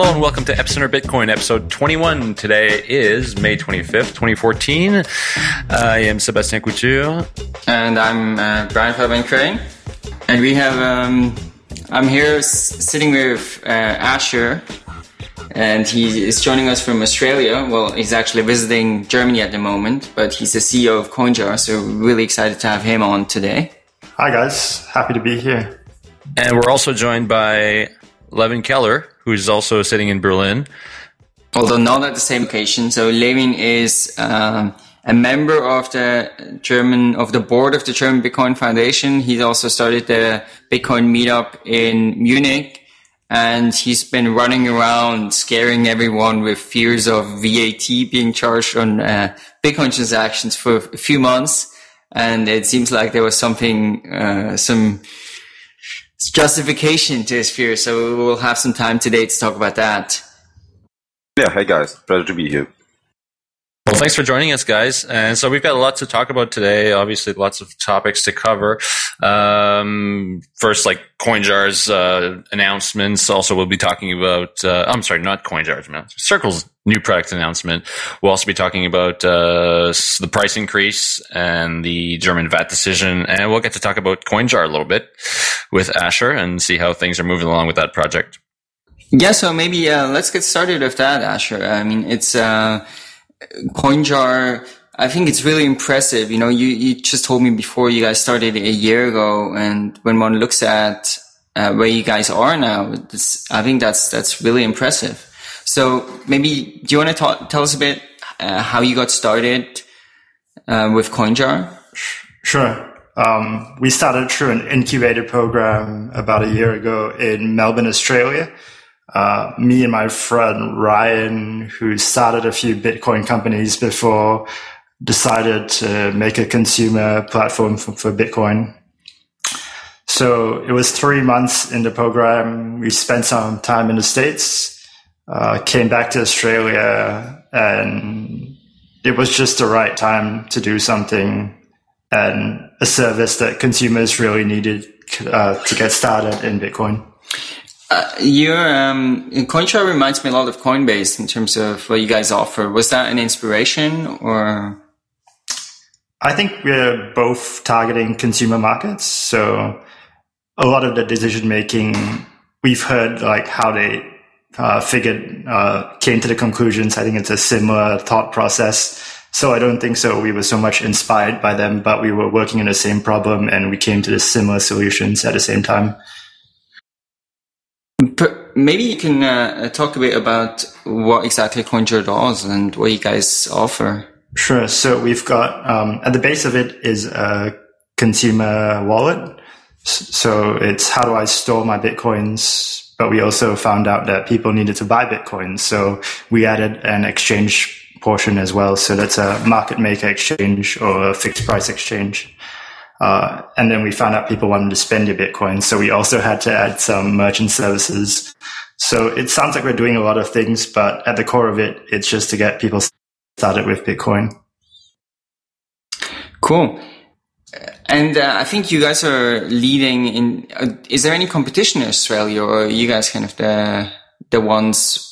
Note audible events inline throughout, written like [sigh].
Hello and welcome to Epicenter Bitcoin, episode 21. Today is May 25th, 2014. I am Sebastian Couture. And I'm uh, Brian Fabian Crain. And we have, um, I'm here s- sitting with uh, Asher, and he is joining us from Australia. Well, he's actually visiting Germany at the moment, but he's the CEO of CoinJar, so we're really excited to have him on today. Hi guys, happy to be here. And we're also joined by Levin Keller, who's also sitting in Berlin. Although not at the same location. So Levin is um, a member of the German, of the board of the German Bitcoin Foundation. He's also started the Bitcoin meetup in Munich. And he's been running around scaring everyone with fears of VAT being charged on uh, Bitcoin transactions for a few months. And it seems like there was something, uh, some justification to his fear. So we'll have some time today to talk about that. Yeah, hey guys, pleasure to be here. Well, thanks for joining us, guys. And so we've got a lot to talk about today. Obviously, lots of topics to cover. Um, first, like CoinJar's uh, announcements. Also, we'll be talking about. Uh, I'm sorry, not CoinJar's announcement. Circle's new product announcement. We'll also be talking about uh, the price increase and the German VAT decision, and we'll get to talk about CoinJar a little bit with Asher and see how things are moving along with that project. Yeah, so maybe uh, let's get started with that, Asher. I mean, it's uh, CoinJar. I think it's really impressive. You know, you, you just told me before you guys started a year ago, and when one looks at uh, where you guys are now, I think that's that's really impressive. So maybe do you want to tell us a bit uh, how you got started uh, with CoinJar? Sure. Um, we started through an incubator program about a year ago in Melbourne, Australia. Uh, me and my friend Ryan, who started a few Bitcoin companies before, decided to make a consumer platform for, for Bitcoin. So it was three months in the program. We spent some time in the States, uh, came back to Australia, and it was just the right time to do something and a service that consumers really needed uh, to get started in Bitcoin. Uh, your um, CoinJar reminds me a lot of Coinbase in terms of what you guys offer. Was that an inspiration or? I think we're both targeting consumer markets. So a lot of the decision making, we've heard like how they uh, figured, uh, came to the conclusions. I think it's a similar thought process. So I don't think so. We were so much inspired by them, but we were working on the same problem and we came to the similar solutions at the same time. Maybe you can uh, talk a bit about what exactly CoinJar does and what you guys offer. Sure. So we've got um, at the base of it is a consumer wallet. So it's how do I store my bitcoins? But we also found out that people needed to buy bitcoins, so we added an exchange portion as well. So that's a market maker exchange or a fixed price exchange. Uh, and then we found out people wanted to spend your Bitcoin. So we also had to add some merchant services. So it sounds like we're doing a lot of things, but at the core of it, it's just to get people started with Bitcoin. Cool. And uh, I think you guys are leading in. Uh, is there any competition in Australia, or are you guys kind of the the ones?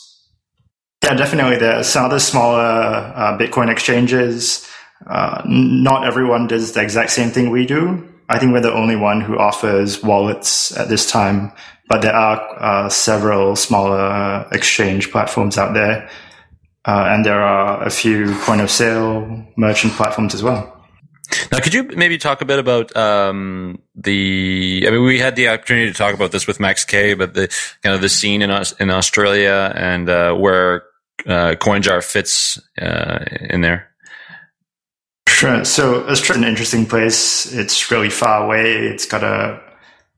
Yeah, definitely. There are some other smaller uh, Bitcoin exchanges. Uh, not everyone does the exact same thing we do. I think we're the only one who offers wallets at this time, but there are uh, several smaller exchange platforms out there. Uh, and there are a few point of sale merchant platforms as well. Now, could you maybe talk a bit about um, the? I mean, we had the opportunity to talk about this with Max Kaye, but the kind of the scene in in Australia and uh, where uh, CoinJar fits in there. Sure. So Australia's an interesting place. It's really far away. It's got a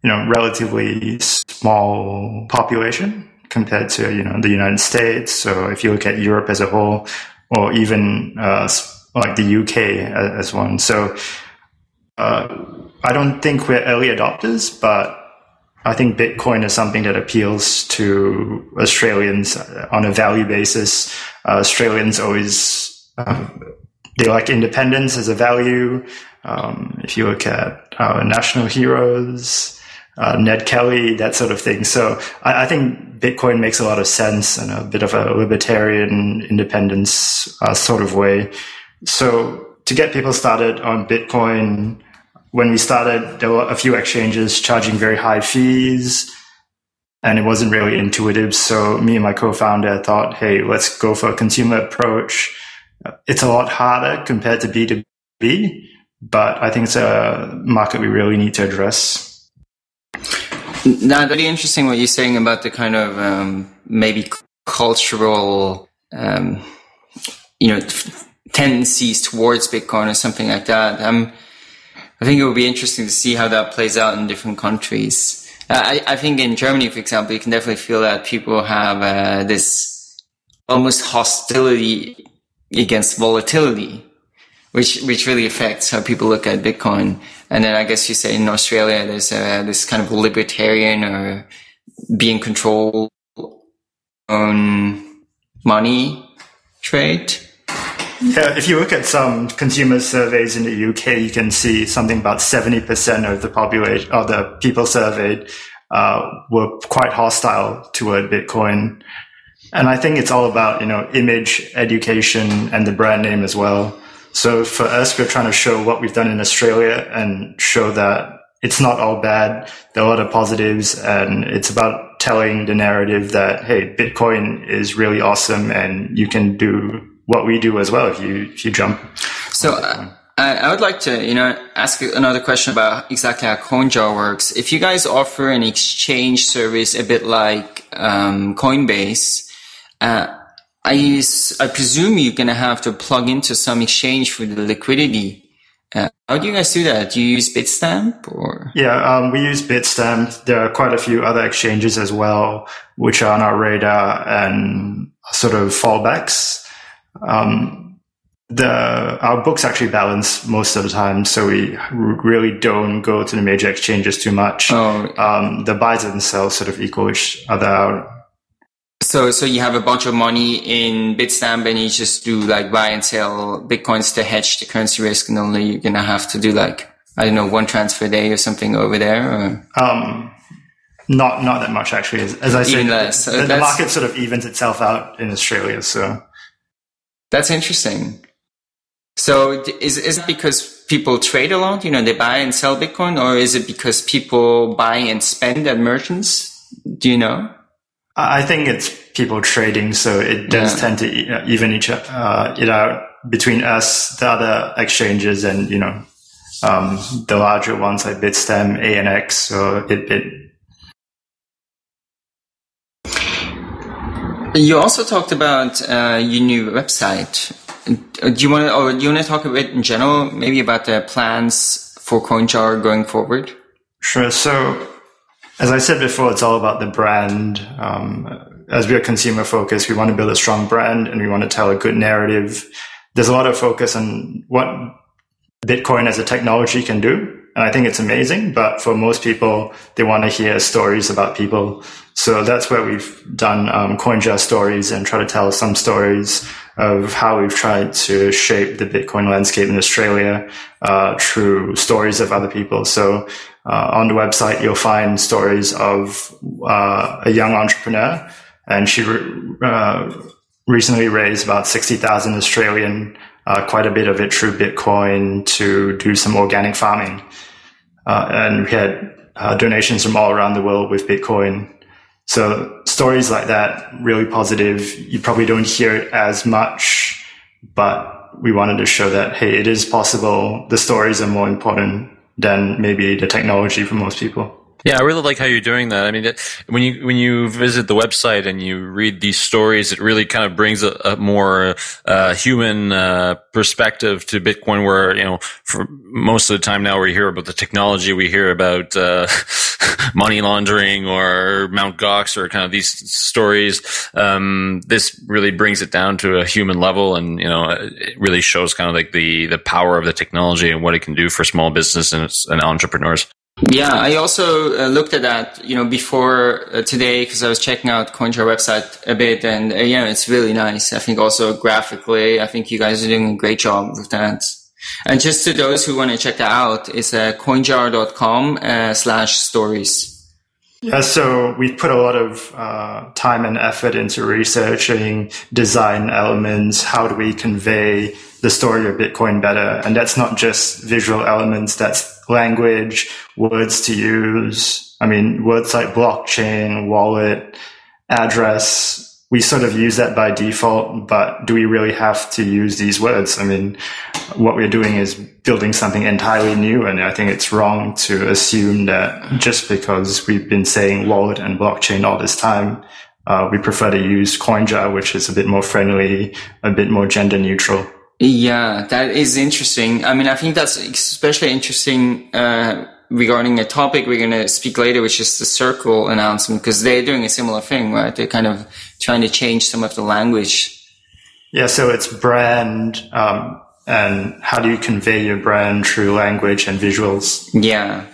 you know relatively small population compared to you know the United States. So if you look at Europe as a whole, or even uh, like the UK as one, so uh, I don't think we're early adopters, but I think Bitcoin is something that appeals to Australians on a value basis. Uh, Australians always um, they like independence as a value. Um, if you look at our national heroes, uh, Ned Kelly, that sort of thing. So I, I, think Bitcoin makes a lot of sense in a bit of a libertarian independence uh, sort of way. So to get people started on Bitcoin, when we started, there were a few exchanges charging very high fees and it wasn't really intuitive. So me and my co-founder thought, Hey, let's go for a consumer approach. It's a lot harder compared to B2B, but I think it's a market we really need to address. Now, really interesting what you're saying about the kind of um, maybe cultural, um, you know, tendencies towards Bitcoin or something like that. Um, I think it would be interesting to see how that plays out in different countries. Uh, I, I, think in Germany, for example, you can definitely feel that people have uh, this almost hostility against volatility, which which really affects how people look at Bitcoin. And then I guess you say in Australia, there's uh, this kind of libertarian or being control on money trade. Yeah, if you look at some consumer surveys in the UK, you can see something about 70% of the population, or the people surveyed, uh, were quite hostile toward Bitcoin. And I think it's all about, you know, image, education, and the brand name as well. So for us, we're trying to show what we've done in Australia and show that it's not all bad. There are a lot of positives and it's about telling the narrative that, hey, Bitcoin is really awesome and you can do what we do as well if you, if you jump. So uh, I would like to, you know, ask another question about exactly how CoinJar works. If you guys offer an exchange service a bit like um, Coinbase, uh, I, I presume you're going to have to plug into some exchange for the liquidity. Uh, how do you guys do that? Do you use Bitstamp or? Yeah, um, we use Bitstamp. There are quite a few other exchanges as well, which are on our radar and sort of fallbacks. Um, the our books actually balance most of the time, so we really don't go to the major exchanges too much. Oh. Um, the buys and sells sort of equal each other. So, so you have a bunch of money in Bitstamp and you just do like buy and sell Bitcoins to hedge the currency risk and only you're going to have to do like, I don't know, one transfer a day or something over there or? Um, not, not that much actually. As, as I said, less. the, the market sort of evens itself out in Australia. So that's interesting. So is, is it because people trade a lot? You know, they buy and sell Bitcoin or is it because people buy and spend at merchants? Do you know? I think it's people trading, so it does yeah. tend to even each uh, it out between us, the other exchanges, and you know um, the larger ones like Bitstamp, ANX, or BitBit. You also talked about uh, your new website. Do you want to, or do you want to talk a bit in general, maybe about the plans for CoinJar going forward? Sure. So as I said before, it's all about the brand. Um, as we're consumer focused, we want to build a strong brand and we want to tell a good narrative. There's a lot of focus on what Bitcoin as a technology can do. And I think it's amazing. But for most people, they want to hear stories about people. So that's where we've done um, CoinJar stories and try to tell some stories of how we've tried to shape the Bitcoin landscape in Australia uh, through stories of other people. So uh, on the website, you'll find stories of uh, a young entrepreneur, and she re- uh, recently raised about sixty thousand Australian, uh, quite a bit of it through Bitcoin to do some organic farming, uh, and we had donations from all around the world with Bitcoin. So stories like that, really positive. You probably don't hear it as much, but we wanted to show that, hey, it is possible. The stories are more important than maybe the technology for most people. Yeah, I really like how you're doing that. I mean, when you when you visit the website and you read these stories, it really kind of brings a, a more uh, human uh, perspective to Bitcoin. Where you know, for most of the time now, we hear about the technology, we hear about uh, [laughs] money laundering or Mount Gox or kind of these stories. Um, this really brings it down to a human level, and you know, it really shows kind of like the the power of the technology and what it can do for small business and, and entrepreneurs. Yeah, I also uh, looked at that, you know, before uh, today because I was checking out CoinJar website a bit, and uh, yeah, it's really nice. I think also graphically, I think you guys are doing a great job with that. And just to those who want to check that out, it's uh, coinjar.com uh, slash stories. Yeah, so we've put a lot of uh, time and effort into researching design elements. How do we convey the story of Bitcoin better? And that's not just visual elements, that's language, words to use. I mean, words like blockchain, wallet, address, we sort of use that by default, but do we really have to use these words? I mean, what we're doing is building something entirely new. And I think it's wrong to assume that just because we've been saying wallet and blockchain all this time, uh, we prefer to use CoinJar, which is a bit more friendly, a bit more gender neutral. Yeah, that is interesting. I mean, I think that's especially interesting, uh, regarding a topic we're going to speak later, which is the Circle announcement, because they're doing a similar thing, right? They're kind of trying to change some of the language. Yeah, so it's brand, um, and how do you convey your brand through language and visuals? Yeah.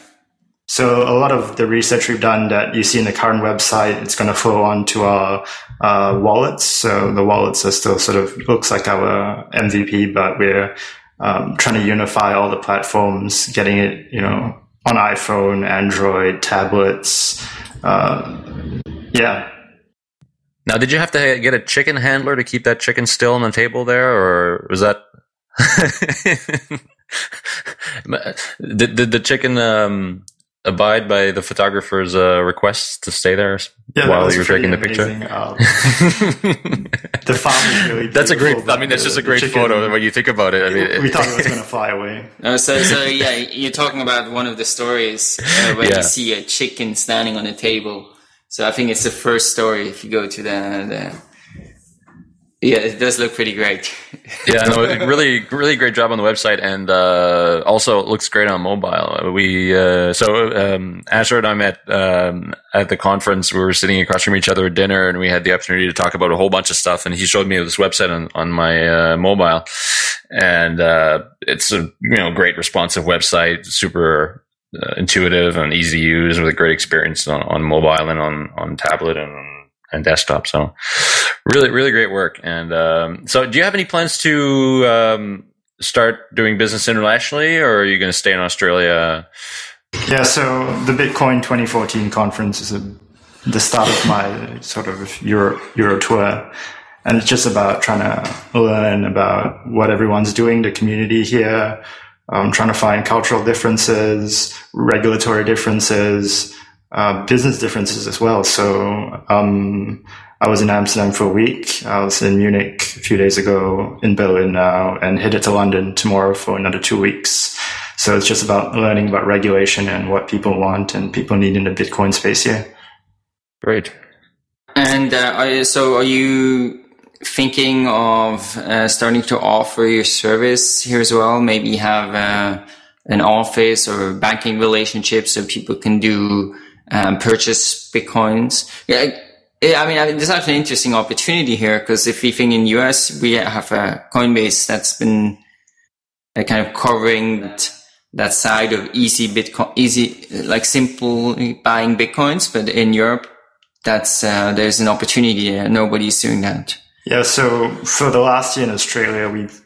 So a lot of the research we've done that you see in the current website, it's going to flow on to our uh, wallets. So the wallets are still sort of looks like our MVP, but we're um, trying to unify all the platforms, getting it, you know, on iPhone, Android, tablets. Uh, yeah. Now, did you have to get a chicken handler to keep that chicken still on the table there, or was that? [laughs] did, did the chicken um, abide by the photographer's uh, request to stay there yeah, while you were taking the picture? Um, [laughs] the farm is really That's a great. I mean, that's just a great photo when you think about it. I mean, we thought it was [laughs] going to fly away. Uh, so, so yeah, you're talking about one of the stories uh, where Yeah. you see a chicken standing on a table. So I think it's the first story. If you go to the, the yeah, it does look pretty great. [laughs] yeah, no, really, really great job on the website, and uh, also it looks great on mobile. We uh, so um, Asher and I met um, at the conference. We were sitting across from each other at dinner, and we had the opportunity to talk about a whole bunch of stuff. And he showed me this website on on my uh, mobile, and uh, it's a you know great responsive website, super. Uh, intuitive and easy to use with a great experience on, on mobile and on, on tablet and and desktop. So really, really great work. And um, so, do you have any plans to um, start doing business internationally, or are you going to stay in Australia? Yeah, so the Bitcoin 2014 conference is a, the start of my sort of Euro, Euro tour. And it's just about trying to learn about what everyone's doing, the community here, um, trying to find cultural differences, regulatory differences, uh, business differences as well. So, um, I was in Amsterdam for a week. I was in Munich a few days ago, in Berlin now, and headed to London tomorrow for another two weeks. So it's just about learning about regulation and what people want and people need in the Bitcoin space here. Great. And uh, are, so, are you thinking of uh, starting to offer your service here as well? Maybe have uh, an office or banking relationship so people can do um, purchase bitcoins. Yeah, I mean, I mean, there's actually an interesting opportunity here because if we think in US, we have a Coinbase that's been uh, kind of covering that, that side of easy Bitcoin, easy, like simple buying Bitcoins. But in Europe, that's, uh, there's an opportunity there. Nobody's doing that. Yeah. So for the last year in Australia, we've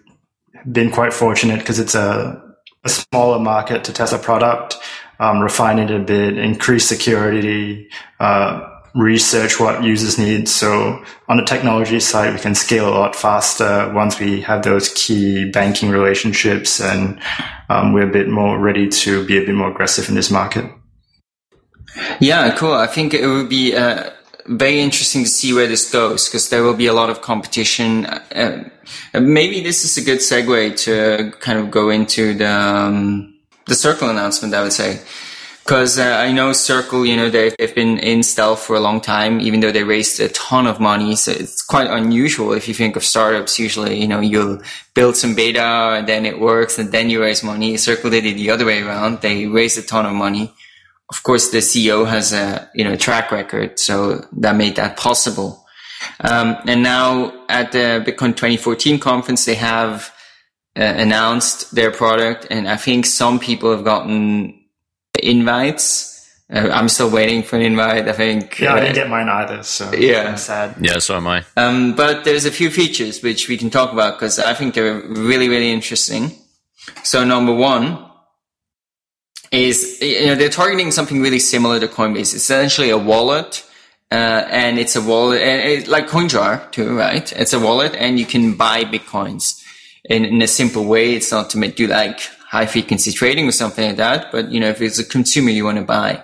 been quite fortunate because it's a, a smaller market to test a product, um, refine it a bit, increase security, uh, research what users need. So on the technology side, we can scale a lot faster once we have those key banking relationships and um, we're a bit more ready to be a bit more aggressive in this market. Yeah, cool. I think it would be uh, very interesting to see where this goes because there will be a lot of competition. Uh, maybe this is a good segue to kind of go into the um, the Circle announcement. I would say because uh, I know Circle, you know, they've, they've been in stealth for a long time, even though they raised a ton of money. So it's quite unusual if you think of startups. Usually, you know, you'll build some beta and then it works and then you raise money. Circle did it the other way around. They raised a ton of money. Of course, the CEO has a, you know, track record. So that made that possible. Um, and now at the Bitcoin 2014 conference, they have uh, announced their product. And I think some people have gotten invites. Uh, I'm still waiting for an invite. I think. Yeah, I uh, didn't get mine either. So Yeah. I'm sad. Yeah, so am I. um, but there's a few features which we can talk about because I think they're really, really interesting. So number one is you know they're targeting something really similar to Coinbase. It's essentially a wallet. Uh, and it's a wallet, and it, like CoinJar too, right? It's a wallet, and you can buy bitcoins in, in a simple way. It's not to make, do like high frequency trading or something like that, but you know, if it's a consumer you want to buy,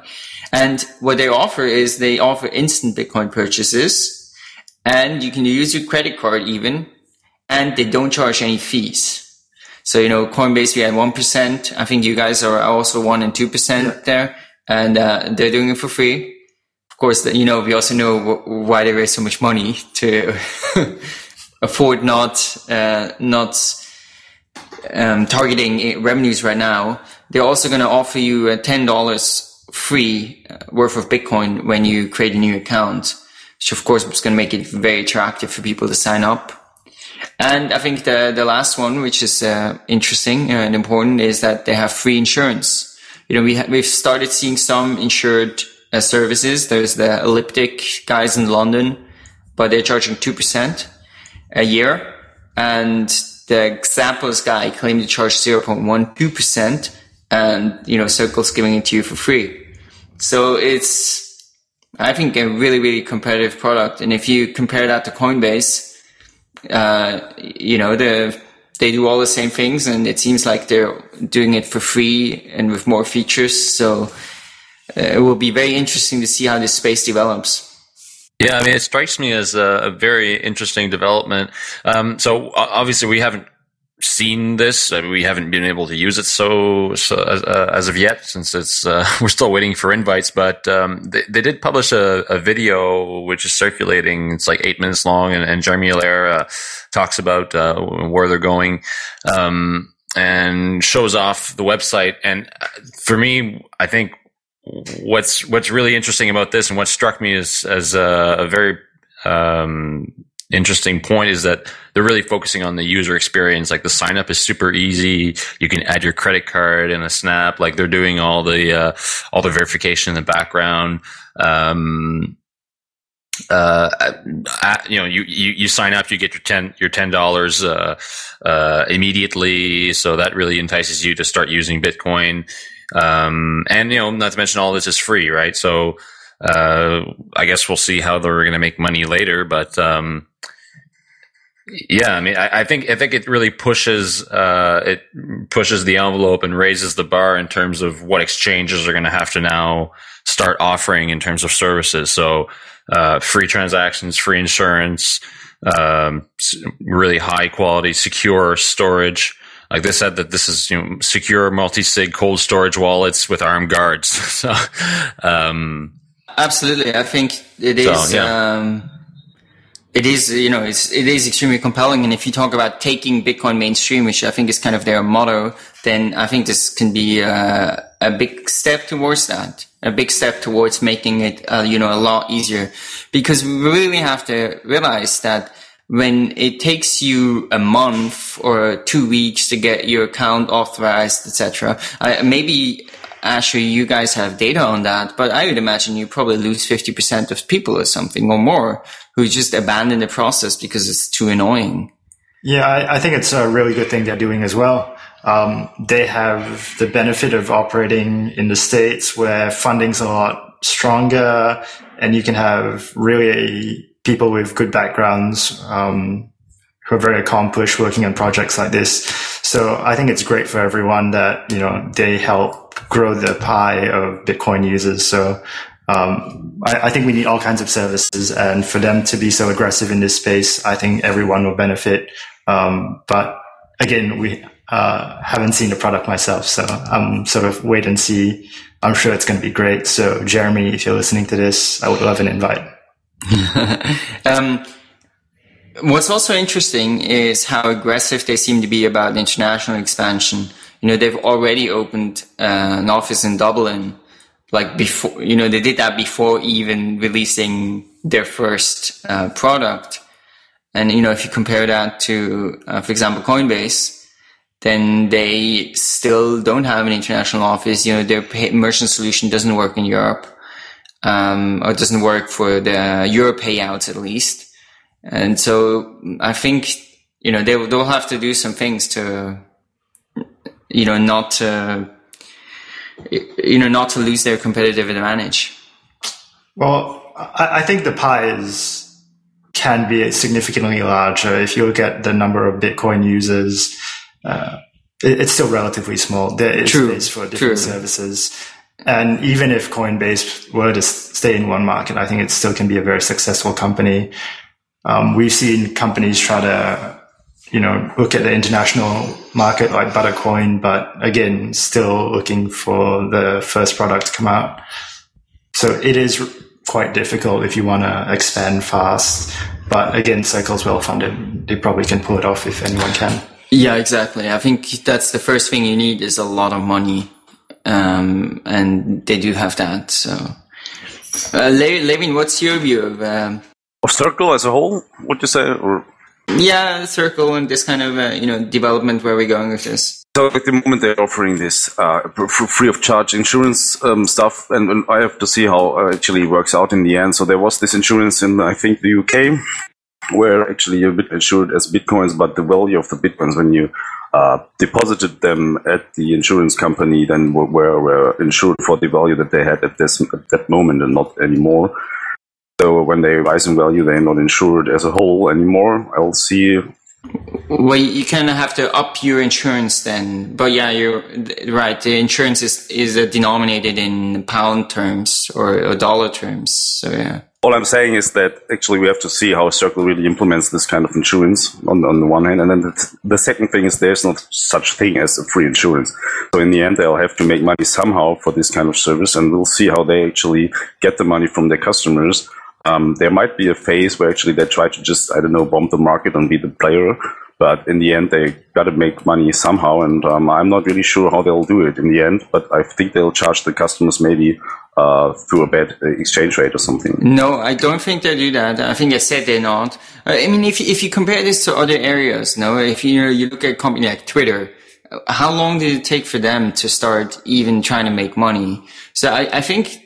and what they offer is they offer instant Bitcoin purchases, and you can use your credit card even, and they don't charge any fees. So, you know, Coinbase, we had 1%. I think you guys are also 1 and 2% yeah. there. And uh, they're doing it for free. Of course, you know, we also know w- why they raise so much money to [laughs] afford not, uh, not um, targeting revenues right now. They're also going to offer you a $10 free uh, worth of Bitcoin when you create a new account, which of course is going to make it very attractive for people to sign up. And I think the, the last one, which is uh, interesting and important, is that they have free insurance. You know, we ha- we've started seeing some insured uh, services. There's the Elliptic guys in London, but they're charging 2% a year. And the Xapo's guy claimed to charge 0.12%. And, you know, Circle's giving it to you for free. So it's, I think, a really, really competitive product. And if you compare that to Coinbase, uh, you know, the, they do all the same things and it seems like they're doing it for free and with more features. So uh, it will be very interesting to see how this space develops. Yeah, I mean, it strikes me as a, a very interesting development. Um, so obviously, we haven't seen this. I mean, we haven't been able to use it so, so uh, as of yet, since it's uh, [laughs] we're still waiting for invites. But um, they, they, did publish a, a, video which is circulating. It's like eight minutes long, and, and Jeremy Allaire uh, talks about uh, where they're going. Um, and shows off the website. And uh, for me, I think what's what's really interesting about this, and what struck me as as a, a very um, interesting point is that they're really focusing on the user experience. Like the sign up is super easy. You can add your credit card in a snap. Like they're doing all the uh, all the verification in the background. Um, uh, you know, you, you, you sign up, you get your ten your ten dollars uh, uh, immediately. So that really entices you to start using Bitcoin. Um, and you know, not to mention all this is free, right? So uh, I guess we'll see how they're going to make money later, but um, yeah, I mean, I, I, think I think it really pushes uh, it pushes the envelope and raises the bar in terms of what exchanges are going to have to now start offering in terms of services. So, uh, free transactions, free insurance, um, really high quality, secure storage. Like they said that this is you know secure multi-sig cold storage wallets with armed guards. [laughs] so, um, absolutely, I think it is. So, yeah. um, it is, you know, it's, it is extremely compelling. And if you talk about taking Bitcoin mainstream, which I think is kind of their motto, then I think this can be uh, a big step towards that, a big step towards making it, uh, you know, a lot easier because we really have to realize that when it takes you a month or two weeks to get your account authorized, etc., maybe actually you guys have data on that, but I would imagine you probably lose 50% of people or something or more who just abandon the process because it's too annoying. Yeah, I, I think it's a really good thing they're doing as well. Um, they have the benefit of operating in the States where funding's a lot stronger and you can have really people with good backgrounds, um, who are very accomplished working on projects like this. So I think it's great for everyone that, you know, they help grow the pie of Bitcoin users. So um, I, I, think we need all kinds of services, and for them to be so aggressive in this space, I think everyone will benefit. Um, but again, we uh, haven't seen the product myself, so I'm sort of wait and see. I'm sure it's going to be great. So, Jeremy, if you're listening to this, I would love an invite. [laughs] um, what's also interesting is how aggressive they seem to be about international expansion you know, they've already opened uh, an office in Dublin, like before, you know, they did that before even releasing their first uh, product. And, you know, if you compare that to, uh, for example, Coinbase, then they still don't have an international office. You know, their merchant solution doesn't work in Europe, um, or doesn't work for the Euro payouts at least. And so I think, you know, they, they'll have to do some things to you know, not to, you know, not to lose their competitive advantage? Well, I, I think the pie is can be significantly larger if you look at the number of Bitcoin users. Uh, it, it's still relatively small. There is True. space for different True. services. And even if Coinbase were to stay in one market, I think it still can be a very successful company. Um, we've seen companies try to, you know, look at the international market like Buttercoin, but again, still looking for the first product to come out. So it is quite difficult if you want to expand fast. But again, Circle's well funded. They probably can pull it off if anyone can. Yeah, exactly. I think that's the first thing you need is a lot of money. Um, and they do have that. So, uh, Levin, what's your view of, um, Of Circle as a whole, would you say? Or yeah, Circle and this kind of, uh, you know, development where we're going with this? so at the moment they're offering this uh, free of charge insurance um, stuff, and, and I have to see how uh, actually works out in the end. So there was this insurance in I think the UK, where actually insured as bitcoins, but the value of the bitcoins when you uh, deposited them at the insurance company, then were, were insured for the value that they had at this at that moment, and not anymore. So when they rise in value, they're not insured as a whole anymore. I'll see Well, you kind of have to up your insurance then. But yeah, you're right. The insurance is, is denominated in pound terms or, or dollar terms. So yeah. All I'm saying is that actually we have to see how Circle really implements this kind of insurance on, on the one hand. And then the, the second thing is there's not such thing as a free insurance. So in the end, they'll have to make money somehow for this kind of service and we'll see how they actually get the money from their customers. Um, there might be a phase where actually they try to just, I don't know, bomb the market and be the player. But in the end, they got to make money somehow, and um, I'm not really sure how they'll do it in the end. But I think they'll charge the customers maybe uh, through a bad uh, exchange rate or something. No, I don't think they do that. I think they said they're not. Uh, I mean, if if you compare this to other areas, no, if you you look at a company like Twitter, how long did it take for them to start even trying to make money? So I, I think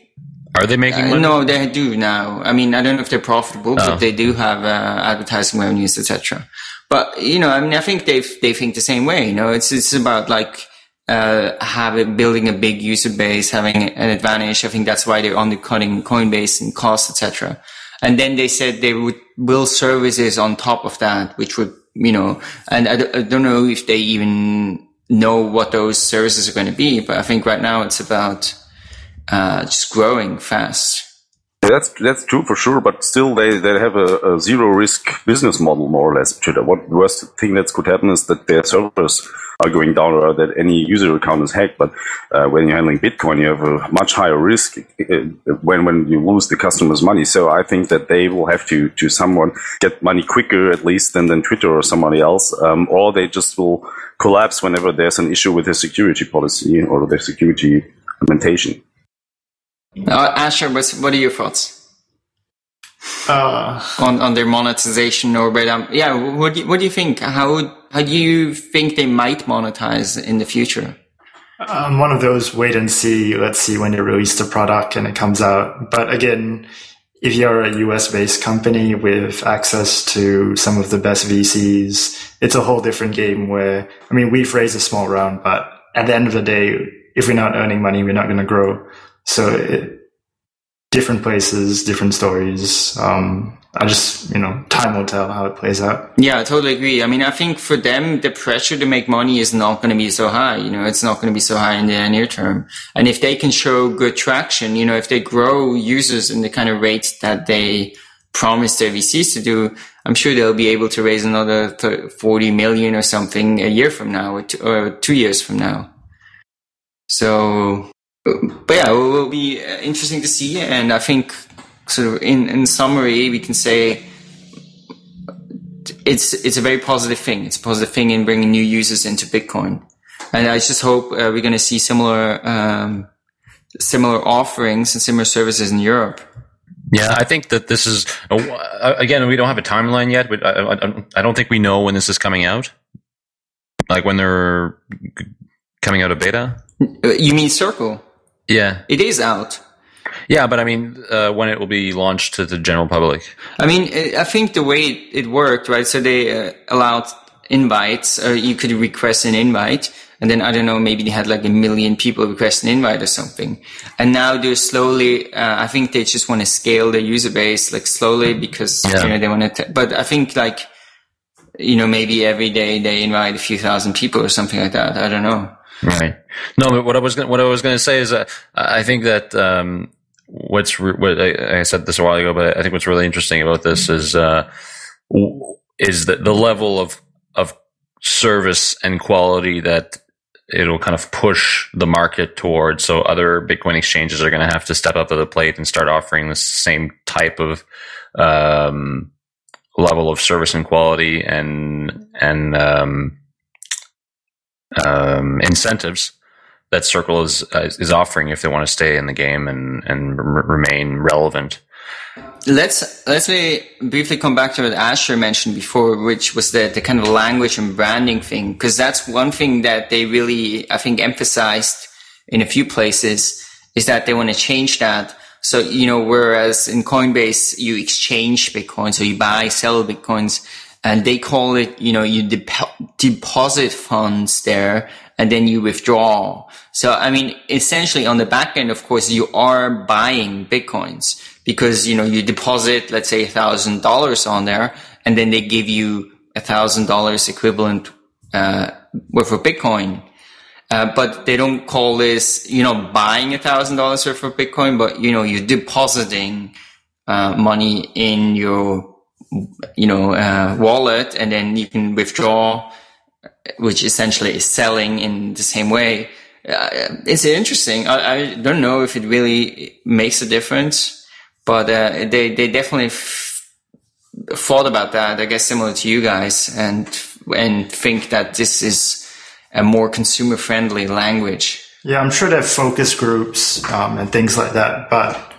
Are they making Uh, money? no, they do now. I mean, I don't know if they're profitable, Oh. but they do have uh, advertising revenues, etc. But you know, I mean, I think they they think the same way. You know, it's it's about like uh, having building a big user base, having an advantage. I think that's why they're undercutting Coinbase and costs, etc. And then they said they would build services on top of that, which would you know, and I, d- I don't know if they even know what those services are going to be. But I think right now it's about uh, just growing fast. That's that's true for sure, but still they, they have a, a zero risk business model more or less. What the worst thing that could happen is that their servers are going down or that any user account is hacked. But uh, when you're handling Bitcoin, you have a much higher risk uh, when when you lose the customer's money. So I think that they will have to to someone get money quicker at least than than Twitter or somebody else, um, or they just will collapse whenever there's an issue with their security policy or their security implementation. Uh, Asher, what's, what are your thoughts Uh, on, on their monetization or but um, yeah, what do you, what do you think? How how do you think they might monetize in the future? I'm one of those wait and see. Let's see when they release the product and it comes out. But again, if you're a US based company with access to some of the best VCs, it's a whole different game where, I mean, we've raised a small round, but at the end of the day, if we're not earning money, we're not going to grow. So it, different places, different stories. Um, I just, you know, time will tell how it plays out. Yeah, I totally agree. I mean, I think for them, the pressure to make money is not going to be so high. You know, it's not going to be so high in the near term. And if they can show good traction, you know, if they grow users in the kind of rate that they promised their VCs to do, I'm sure they'll be able to raise another th- 40 million or something a year from now or two, or two years from now. So, but yeah, it will be uh, interesting to see. And I think sort of in, in summary, we can say it's it's a very positive thing. It's a positive thing in bringing new users into Bitcoin, and I just hope uh, we're going to see similar um, similar offerings and similar services in Europe. Yeah, I think that this is again. We don't have a timeline yet, but I, I, I don't think we know when this is coming out. Like when they're coming out of beta. Uh, You mean Circle? Yeah, It is out. yeah, but I mean uh, when it will be launched to the general public. I mean, uh, I think the way it, it worked, right? So they uh, allowed invites, or you could request an invite, And then I don't know, maybe they had like a million people request an invite or something. And now they're slowly, uh, I think they just want to scale their user base like slowly because, yeah. you know, they want to, but I think like, you know, maybe every day they invite a few thousand people or something like that. I don't know. Right. No, but what I was gonna, what I was going to say is that I think that um, what's re- what I, I, said this a while ago, but I think what's really interesting about this is uh, is that the level of of service and quality that it'll kind of push the market towards. So other Bitcoin exchanges are going to have to step up to the plate and start offering the same type of um, level of service and quality and and um, um, incentives that Circle is is offering if they want to stay in the game and and remain relevant. Let's let's briefly come back to what Asher mentioned before, which was the the kind of language and branding thing, because that's one thing that they really I think emphasized in a few places is that they want to change that. So you know, whereas in Coinbase you exchange Bitcoin, so you buy sell Bitcoins, and they call it you know you deposit funds there and then you withdraw. So, I mean, essentially on the back end, of course, you are buying Bitcoins because, you know, you deposit, let's say a thousand dollars on there and then they give you a thousand dollars equivalent, uh, worth of Bitcoin. Uh, but they don't call this, you know, buying a thousand dollars worth of Bitcoin, but, you know, you're depositing, uh, money in your, you know, uh, wallet and then you can withdraw which essentially is selling in the same way. Uh, it's interesting. I, I, don't know if it really makes a difference, but uh, they they definitely f- thought about that. I guess similar to you guys, and and think that this is a more consumer friendly language. Yeah, I'm sure they have focus groups um, and things like that, but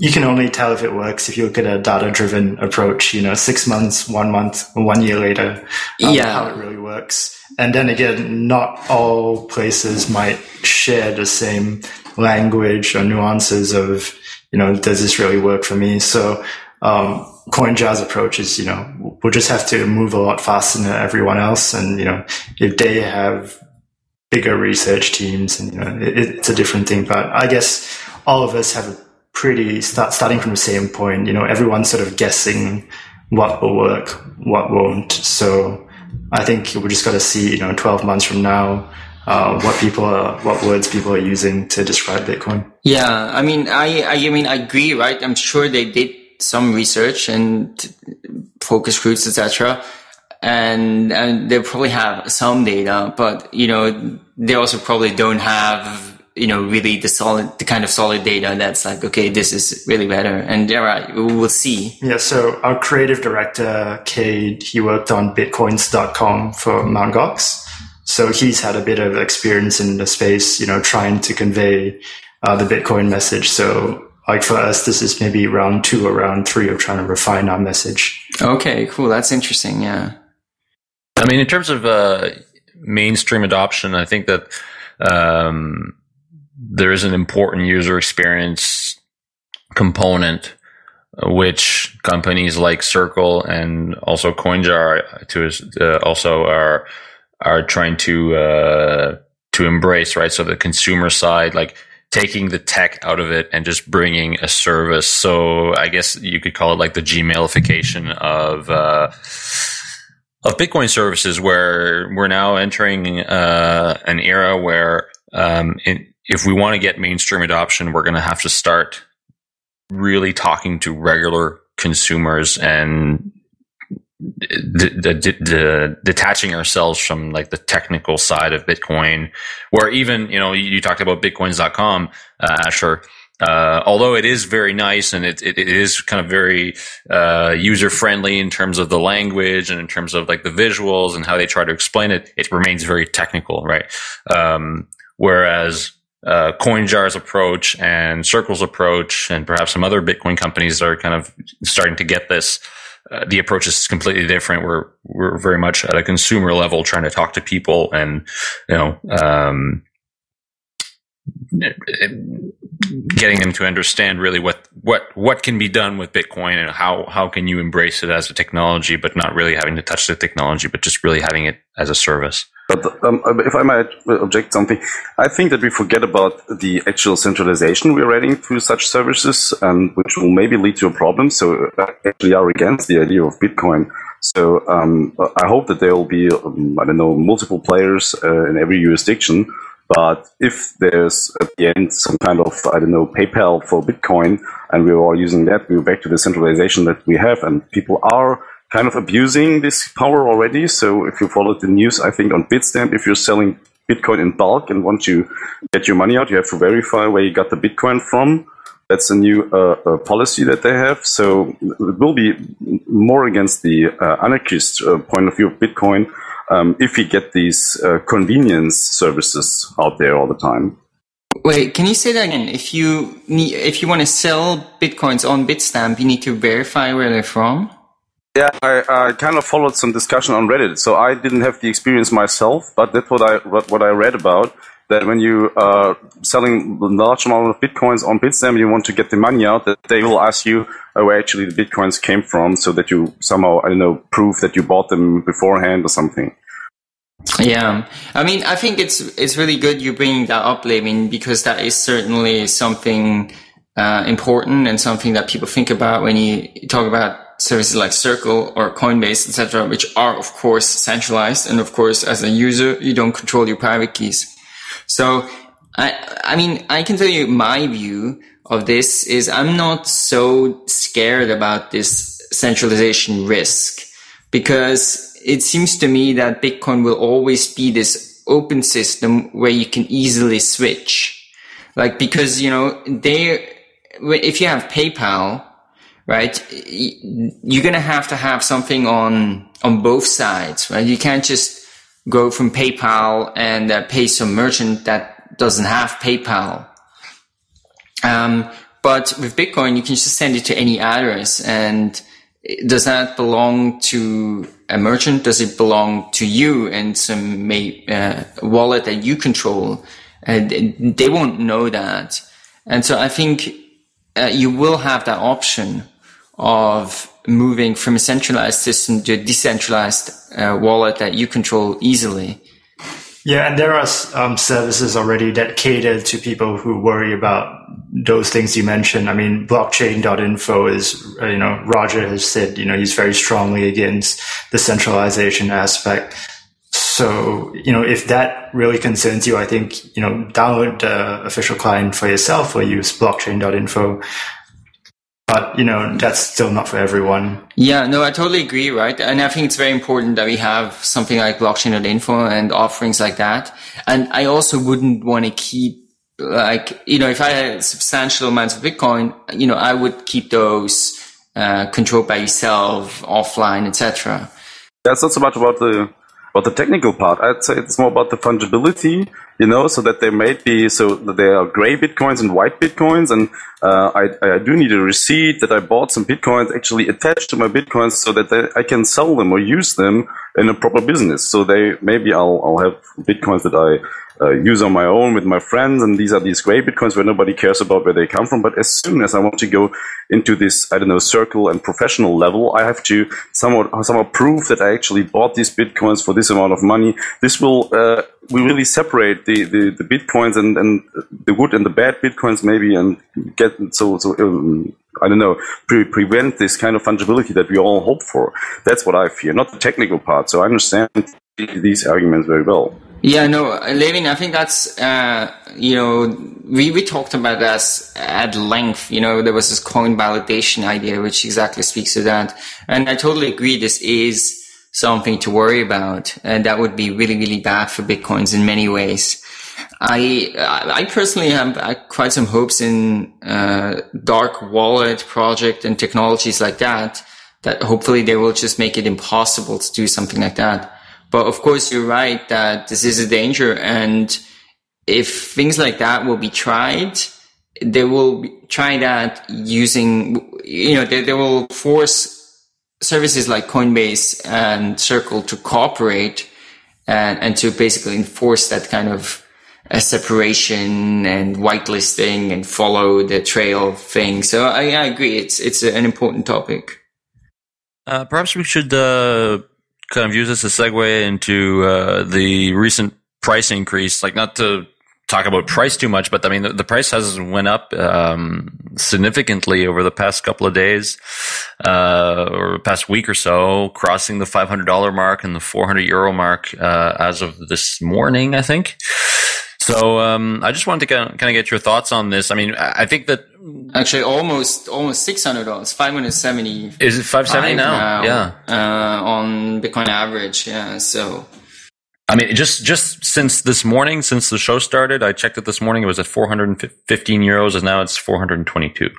you can only tell if it works if you look at a data driven approach, you know, six months, one month, one year later, um, yeah. how it really works. And then again, not all places might share the same language or nuances of, you know, does this really work for me? So, um, CoinJar's approach is, you know, we'll just have to move a lot faster than everyone else. And, you know, if they have bigger research teams and, you know, it, it's a different thing. But I guess all of us have a pretty start, starting from the same point. You know, everyone's sort of guessing what will work, what won't. So I think we just got to see, you know, 12 months from now, uh, what people are, what words people are using to describe Bitcoin. Yeah. I mean, I, I, I mean, I agree, right? I'm sure they did some research and focus groups, etc. And, and they probably have some data, but you know, they also probably don't have you know, really the solid, the kind of solid data that's like, okay, this is really better. And yeah, right, we will see. Yeah. So our creative director, Cade, he worked on bitcoins.com for Mt. Gox. So he's had a bit of experience in the space, you know, trying to convey uh, the Bitcoin message. So like for us, this is maybe round two or round three of trying to refine our message. Okay, cool. That's interesting. Yeah. I mean, in terms of uh, mainstream adoption, I think that um, there is an important user experience component which companies like Circle and also CoinJar to uh, also are are trying to uh, to embrace, right? So the consumer side, like taking the tech out of it and just bringing a service. So I guess you could call it like the Gmailification of uh, of Bitcoin services, where we're now entering uh, an era where um, in, if we want to get mainstream adoption, we're going to have to start really talking to regular consumers and detaching ourselves from like the technical side of Bitcoin, where even, you know, you talked about bitcoins.com, uh, Asher. Uh, although it is very nice and it, it, it is kind of very uh, user friendly in terms of the language and in terms of like the visuals and how they try to explain it, it remains very technical, right? Um, whereas uh, CoinJar's approach and Circle's approach, and perhaps some other Bitcoin companies that are kind of starting to get this. Uh, the approach is completely different. We're we're very much at a consumer level, trying to talk to people, and you know, um, getting them to understand really what what what can be done with Bitcoin and how how can you embrace it as a technology, but not really having to touch the technology, but just really having it as a service. But um, if I might object something, I think that we forget about the actual centralization we're adding through such services, and which will maybe lead to a problem. So I actually are against the idea of Bitcoin. So um, I hope that there will be, um, I don't know, multiple players uh, in every jurisdiction. But if there's at the end some kind of, I don't know, PayPal for Bitcoin, and we're all using that, we're back to the centralization that we have, and people are kind of abusing this power already. So if you follow the news, I think on Bitstamp, if you're selling Bitcoin in bulk and want to get your money out, you have to verify where you got the Bitcoin from. That's a new uh, uh, policy that they have. So it will be more against the uh, anarchist uh, point of view of Bitcoin um, if we get these uh, convenience services out there all the time. Wait, can you say that again? If you need, if you want to sell bitcoins on Bitstamp, you need to verify where they're from. Yeah, I, I, kind of followed some discussion on Reddit, so I didn't have the experience myself, but that's what I what I read about. That when you are selling a large amount of bitcoins on Bitstamp, you want to get the money out, that they will ask you uh, where actually the bitcoins came from, so that you somehow I don't know prove that you bought them beforehand or something. Yeah, I mean, I think it's it's really good you bringing that up, Levin, because that is certainly something uh, important and something that people think about when you talk about services like Circle or Coinbase, etc., which are of course centralized, and of course, as a user, you don't control your private keys. So, I, I mean, I can tell you my view of this is I'm not so scared about this centralization risk because it seems to me that Bitcoin will always be this open system where you can easily switch. Like, because, you know, they, if you have PayPal, right? You're going to have to have something on, on both sides, right? You can't just go from PayPal and uh, pay some merchant that doesn't have PayPal. Um, but with Bitcoin, you can just send it to any address. And does that belong to a merchant? Does it belong to you and some may, uh, wallet that you control? And they won't know that. And so I think uh, you will have that option of moving from a centralized system to a decentralized uh, wallet that you control easily. Yeah, and there are um, services already that cater to people who worry about those things you mentioned. I mean, blockchain.info is, uh, you know, Roger has said, you know, he's very strongly against the centralization aspect. So, you know, if that really concerns you, I think, you know, download the official client for yourself or use blockchain.info but you know that's still not for everyone. Yeah no i totally agree right? And i think it's very important that we have something like blockchain.info and info and offerings like that. And i also wouldn't want to keep like you know if i had substantial amounts of bitcoin you know i would keep those uh, controlled by yourself offline etc that's not so much about the about the technical part, I'd say it's more about the fungibility, you know, so that there may be, so that there are gray bitcoins and white bitcoins. And uh, I, I do need a receipt that I bought some bitcoins actually attached to my bitcoins so that they, I can sell them or use them in a proper business. So they, maybe I'll, I'll have bitcoins that I uh, use on my own with my friends, and these are these gray bitcoins where nobody cares about where they come from. But as soon as I want to go into this, I don't know, circle and professional level, I have to somehow somehow prove that I actually bought these bitcoins for this amount of money. This will uh, we really separate the, the, the bitcoins and, and the good and the bad bitcoins maybe, and get so so. Um, I don't know, pre- prevent this kind of fungibility that we all hope for. That's what I fear, not the technical part. So I understand these arguments very well. Yeah, no, Levin, I think that's, uh, you know, we, we talked about this at length. You know, there was this coin validation idea, which exactly speaks to that. And I totally agree. This is something to worry about. And that would be really, really bad for Bitcoins in many ways. I, I personally have quite some hopes in, uh, dark wallet project and technologies like that, that hopefully they will just make it impossible to do something like that. But of course, you're right that this is a danger. And if things like that will be tried, they will try that using, you know, they, they will force services like Coinbase and Circle to cooperate and, and to basically enforce that kind of a uh, separation and whitelisting and follow the trail thing. So I, I agree. It's, it's an important topic. Uh, perhaps we should, uh, kind of use this as a segue into uh, the recent price increase. Like, not to talk about price too much, but I mean, the, the price has went up um, significantly over the past couple of days uh, or past week or so, crossing the $500 mark and the 400 euro mark uh, as of this morning, I think. So um, I just wanted to kind of, kind of get your thoughts on this. I mean, I think that actually almost almost six hundred dollars, five hundred seventy. Is it five seventy now? now? Yeah, uh, on Bitcoin average. Yeah, so I mean, just just since this morning, since the show started, I checked it this morning. It was at 415 euros, and now it's 422. [laughs]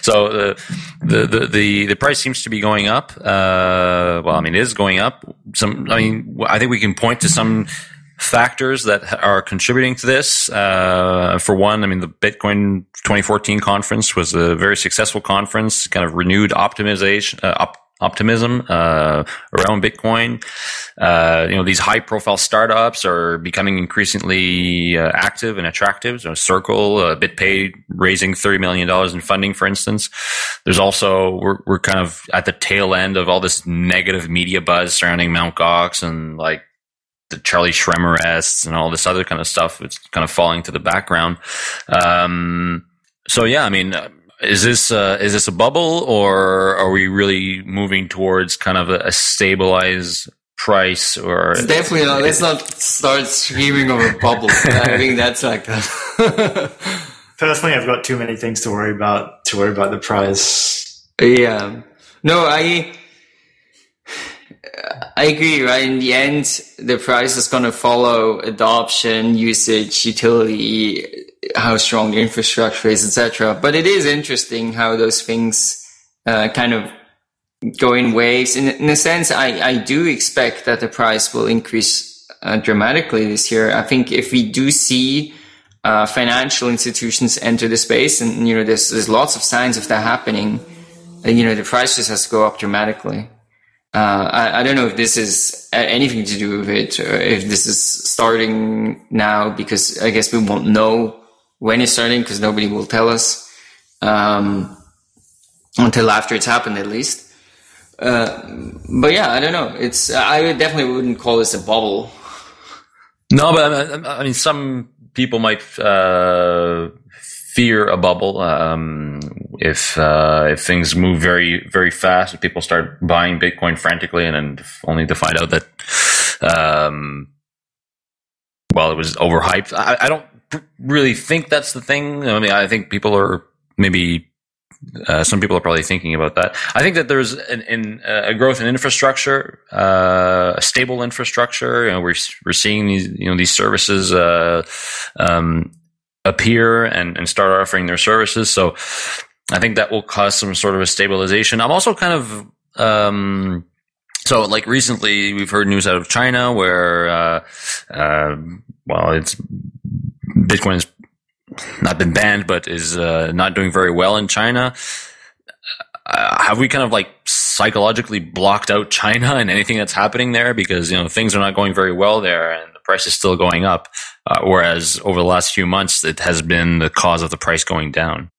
so uh, the, the the the price seems to be going up. Uh, well, I mean, it is going up. Some, I mean, I think we can point to some factors that are contributing to this. Uh, for one, I mean, the Bitcoin 2014 conference was a very successful conference, kind of renewed optimization. Uh, op- optimism uh, around Bitcoin. Uh, you know, these high profile startups are becoming increasingly uh, active and attractive. So Circle, uh, BitPay raising $30 million in funding, for instance. There's also, we're, we're kind of at the tail end of all this negative media buzz surrounding Mt. Gox and like the Charlie Shrem arrests and all this other kind of stuff. It's kind of falling to the background. Um, so yeah, I mean, is this uh, is this a bubble, or are we really moving towards kind of a, a stabilized price? Or it's definitely not. Let's not start screaming of a bubble. I think that's like a [laughs] personally, I've got too many things to worry about to worry about the price. Yeah, no, I. I agree, right? In the end, the price is going to follow adoption, usage, utility, how strong the infrastructure is, etc. But it is interesting how those things uh, kind of go in waves. In, in a sense, I, I do expect that the price will increase uh, dramatically this year. I think if we do see uh, financial institutions enter the space, and you know, there's there's lots of signs of that happening. Uh, you know, the price just has to go up dramatically. Uh, I, I, don't know if this is anything to do with it, if this is starting now because I guess we won't know when it's starting because nobody will tell us um, until after it's happened, at least. Uh, but yeah, I don't know. It's I definitely wouldn't call this a bubble. No, but I mean, some people might uh, fear a bubble um, if uh, if things move very very fast. If people start buying Bitcoin frantically, and then only to find out that um, well, it was overhyped. I, I don't really think that's the thing. I mean, I think people are maybe uh, some people are probably thinking about that. I think that there's an, an, a growth in infrastructure, uh, a stable infrastructure. You know, we're we're seeing these you know these services uh, um, appear and, and start offering their services. So I think that will cause some sort of a stabilization. I'm also kind of um, so like recently we've heard news out of China where uh, uh, well it's Bitcoin not been banned, but is uh, not doing very well in China. Uh, have we kind of like psychologically blocked out China and anything that's happening there because you know things are not going very well there and the price is still going up, uh, whereas over the last few months it has been the cause of the price going down.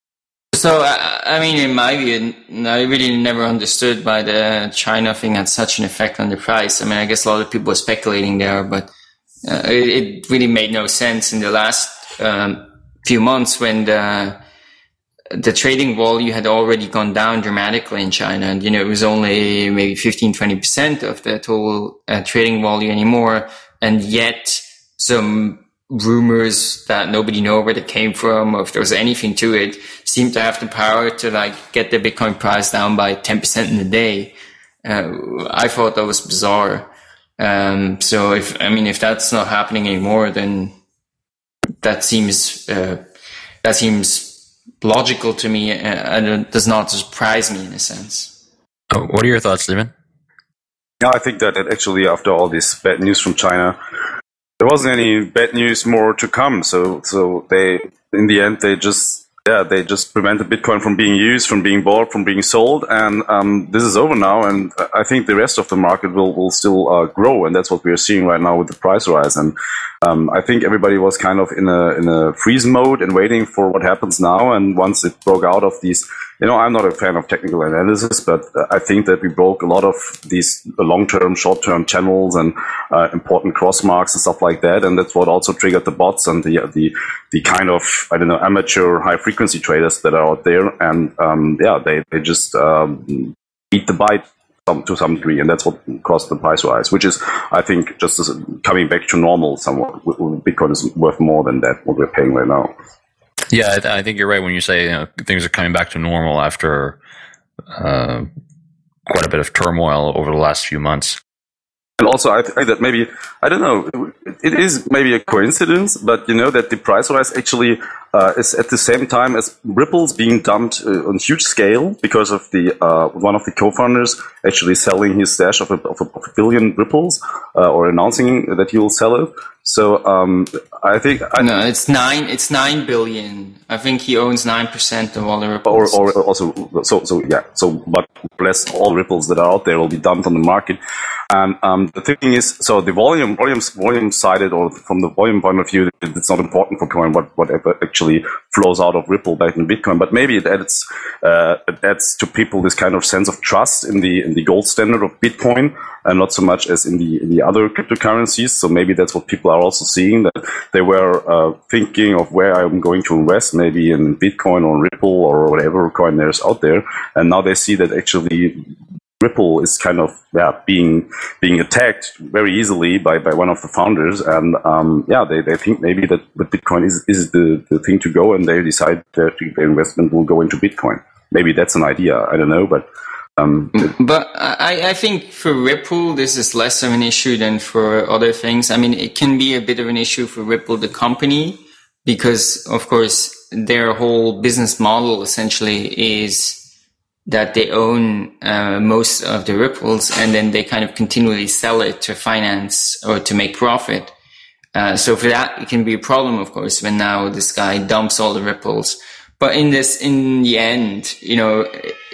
So I mean, in my view, I really never understood why the China thing had such an effect on the price. I mean, I guess a lot of people were speculating there, but uh, it, it, really made no sense in the last um, few months when the the trading volume had already gone down dramatically in China. And, you know, it was only maybe 15, 20% of the total uh, trading volume anymore. And yet some rumors that nobody know where they came from or if there was anything to it seemed to have the power to like get the Bitcoin price down by 10% in a day. Uh, I thought that was bizarre. Um, so if, I mean, if that's not happening anymore, then that seems, uh, that seems logical to me uh, and it does not surprise me in a sense. Oh, what are your thoughts, Stephen? Yeah, I think that actually after all this bad news from China, there wasn't any bad news more to come. So, so they, in the end, they just yeah, they just prevented Bitcoin from being used, from being bought, from being sold, and um, this is over now. And I think the rest of the market will will still uh, grow, and that's what we are seeing right now with the price rise. And um, I think everybody was kind of in a in a freeze mode and waiting for what happens now. And once it broke out of these you know, I'm not a fan of technical analysis, but I think that we broke a lot of these long-term, short-term channels and uh, important cross marks and stuff like that. And that's what also triggered the bots and the, the, the kind of, I don't know, amateur high frequency traders that are out there. And, um, yeah, they, they just, um, beat the bite to some degree, and that's what caused the price rise. Which is, I think, just coming back to normal. Somewhat, Bitcoin is worth more than that what we're paying right now. Yeah, I, th- I think you're right when you say you know, things are coming back to normal after uh, quite a bit of turmoil over the last few months. And also, I think that maybe, I don't know, it is maybe a coincidence, but you know that the price rise actually uh, is at the same time as Ripple's being dumped uh, on huge scale because of the uh, one of the co-founders actually selling his stash of a, of a, of a billion Ripples uh, or announcing that he will sell it. So um, I think I no, it's nine. It's nine billion. I think he owns nine percent of all the ripples. Or, or also, so so yeah. So, but less all ripples that are out there will be dumped on the market. And um, the thing is, so the volume, volume, volume sided, or from the volume point of view, it's not important for coin what whatever actually flows out of Ripple back in Bitcoin. But maybe it adds uh, it adds to people this kind of sense of trust in the in the gold standard of Bitcoin and not so much as in the in the other cryptocurrencies. So maybe that's what people are also seeing that they were uh, thinking of where I'm going to invest, maybe in Bitcoin or Ripple or whatever coin there's out there, and now they see that actually Ripple is kind of yeah being being attacked very easily by, by one of the founders, and um, yeah they, they think maybe that, Bitcoin is, is the, the thing to go, and they decide that their investment will go into Bitcoin. Maybe that's an idea. I don't know, but um, but I, I think for Ripple, this is less of an issue than for other things. I mean, it can be a bit of an issue for Ripple, the company, because of course their whole business model essentially is that they own uh, most of the ripples and then they kind of continually sell it to finance or to make profit. Uh, so for that, it can be a problem, of course, when now this guy dumps all the ripples. But in this, in the end, you know,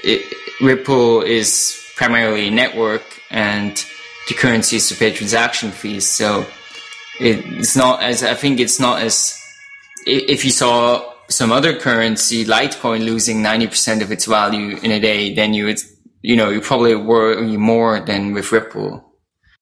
it, Ripple is primarily a network and the currency is to pay transaction fees. So it's not as, I think it's not as, if you saw some other currency, Litecoin, losing 90% of its value in a day, then you would, you know, you probably worry more than with Ripple.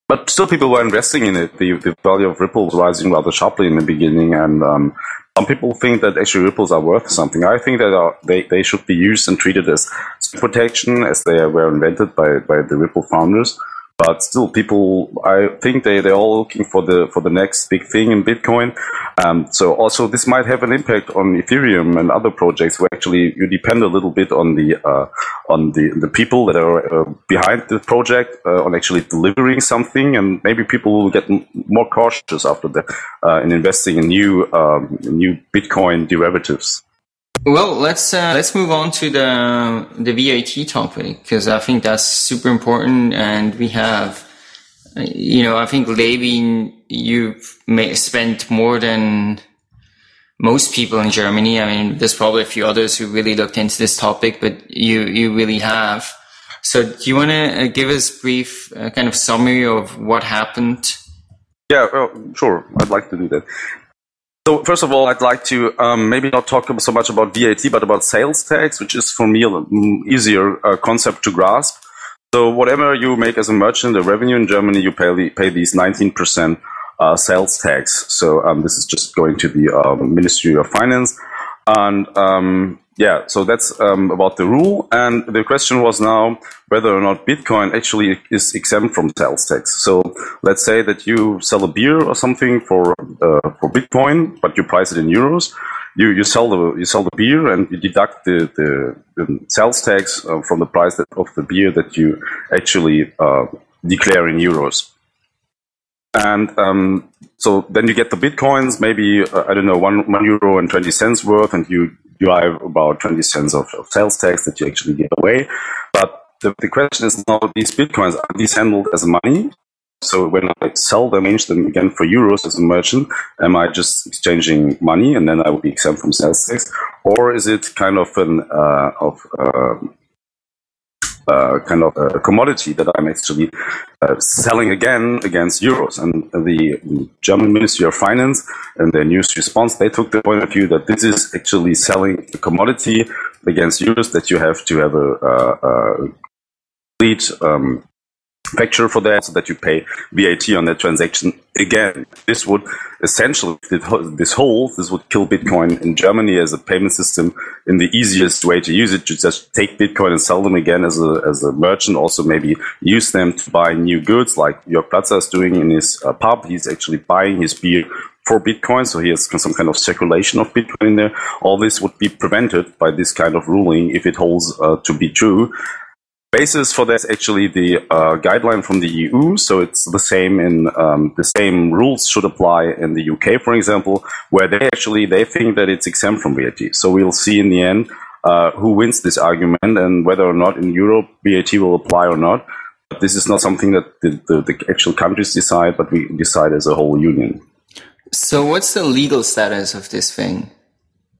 But still, people were investing in it. The, the value of Ripple was rising rather sharply in the beginning, and um, some people think that actually ripples are worth something. I think that are, they, they should be used and treated as protection as they were invented by, by the Ripple founders. But still, people, I think they, they're all looking for the, for the next big thing in Bitcoin. Um, so also this might have an impact on Ethereum and other projects where actually you depend a little bit on the, uh, on the, the people that are uh, behind the project, uh, on actually delivering something. And maybe people will get m- more cautious after that, uh, in investing in new, um, new Bitcoin derivatives. Well, let's uh, let's move on to the the VAT topic because I think that's super important, and we have, you know, I think Levin, you've spent more than most people in Germany. I mean, there's probably a few others who really looked into this topic, but you you really have. So, do you want to uh, give us brief uh, kind of summary of what happened? Yeah, well, sure. I'd like to do that. So first of all, I'd like to um, maybe not talk so much about VAT, but about sales tax, which is for me an easier uh, concept to grasp. So whatever you make as a merchant, the revenue in Germany, you pay, pay these 19% uh, sales tax. So um, this is just going to the um, Ministry of Finance. And um, yeah, so that's um, about the rule. And the question was now whether or not Bitcoin actually is exempt from sales tax. So let's say that you sell a beer or something for uh, for Bitcoin, but you price it in euros. You, you sell the you sell the beer and you deduct the, the, sales tax uh, from the price that, of the beer that you actually uh, declare in euros. And um, so then you get the bitcoins, maybe uh, I don't know one one euro and twenty cents worth, and you derive about 20 cents of, of sales tax that you actually give away. But the, the question is now these bitcoins, are these handled as money? So when I sell them, change them again for euros as a merchant, am I just exchanging money and then I will be exempt from sales tax? Or is it kind of an, uh, of, uh, uh, kind of a commodity that I'm actually uh, selling again against euros. And the German Ministry of Finance and their news response, they took the point of view that this is actually selling a commodity against euros that you have to have a, a, complete um, factor for that so that you pay VAT on that transaction again. This would essentially, this whole, this would kill Bitcoin in Germany as a payment system in the easiest way to use it. To just take Bitcoin and sell them again as a, as a merchant. Also maybe use them to buy new goods like Jörg Platzer is doing in his uh, pub. He's actually buying his beer for Bitcoin. So he has some kind of circulation of Bitcoin in there. All this would be prevented by this kind of ruling if it holds uh, to be true basis for that is actually the uh, guideline from the EU. So it's the same in um, the same rules should apply in the UK, for example, where they actually they think that it's exempt from VAT. So we'll see in the end uh, who wins this argument and whether or not in Europe VAT will apply or not. But this is not something that the, the, the actual countries decide, but we decide as a whole union. So what's the legal status of this thing?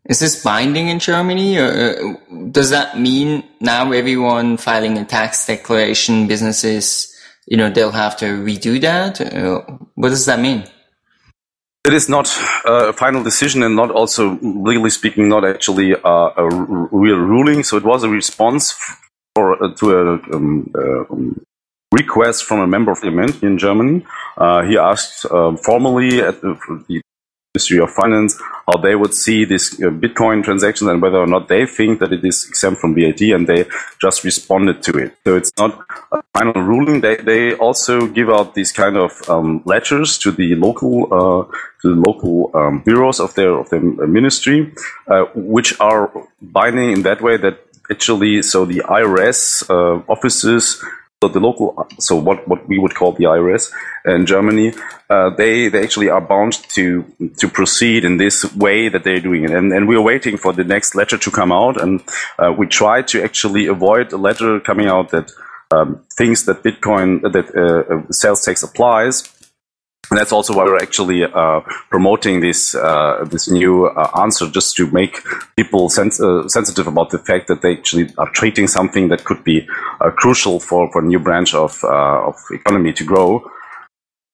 Is this binding in Germany, or uh, does that mean now everyone filing a tax declaration, businesses, you know, they'll have to redo that? Uh, what does that mean? It is not a final decision, and not also legally speaking, not actually a, real ruling. So it was a response for uh, to a um, um, request from a member of the parliament in Germany. Uh, he asked uh, formally at the Ministry of Finance how they would see this uh, Bitcoin transactions and whether or not they think that it is exempt from VAT, and they just responded to it. So it's not a final ruling. They they also give out these kind of um, letters to the local uh, to the local um, bureaus of their of their ministry, uh, which are binding in that way that actually so the IRS uh, offices so the local, so what, what we would call the IRS in Germany, uh, they they actually are bound to to proceed in this way that they're doing it, and and we're waiting for the next letter to come out, and uh, we try to actually avoid a letter coming out that um, thinks that Bitcoin that uh, uh sales tax applies and that's also why we're actually uh, promoting this uh, this new uh, answer, just to make people sens- uh, sensitive about the fact that they actually are treating something that could be uh, crucial for for a new branch of uh, of economy to grow.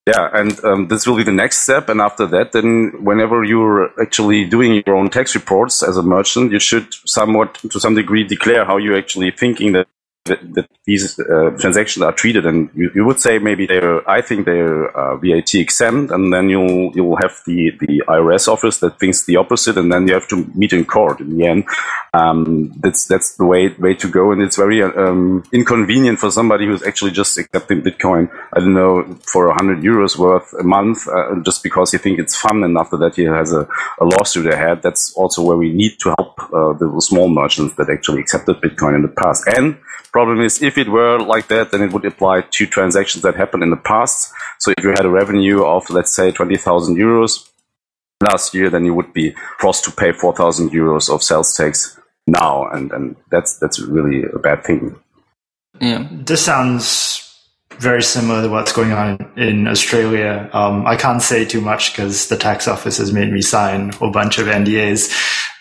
Yeah, and um, this will be the next step. And after that, then whenever you're actually doing your own tax reports as a merchant, you should somewhat, to some degree, declare how you're actually thinking that that, that these uh, transactions are treated. And you, you, would say maybe they're, I think they're uh, VAT exempt, and then you'll you'll have the the IRS office that thinks the opposite, and then you have to meet in court in the end. Um, that's that's the way way to go, and it's very um, inconvenient for somebody who's actually just accepting Bitcoin. I don't know for hundred euros worth a month, uh, just because he think it's fun, and after that he has a, a lawsuit ahead. That's also where we need to help uh, the small merchants that actually accepted Bitcoin in the past, and Problem is, if it were like that, then it would apply to transactions that happened in the past. So if you had a revenue of, let's say, 20,000 euros last year, then you would be forced to pay 4,000 euros of sales tax now. And, and that's, that's really a bad thing. Yeah. This sounds very similar to what's going on in Australia. Um, I can't say too much because the tax office has made me sign a bunch of NDAs.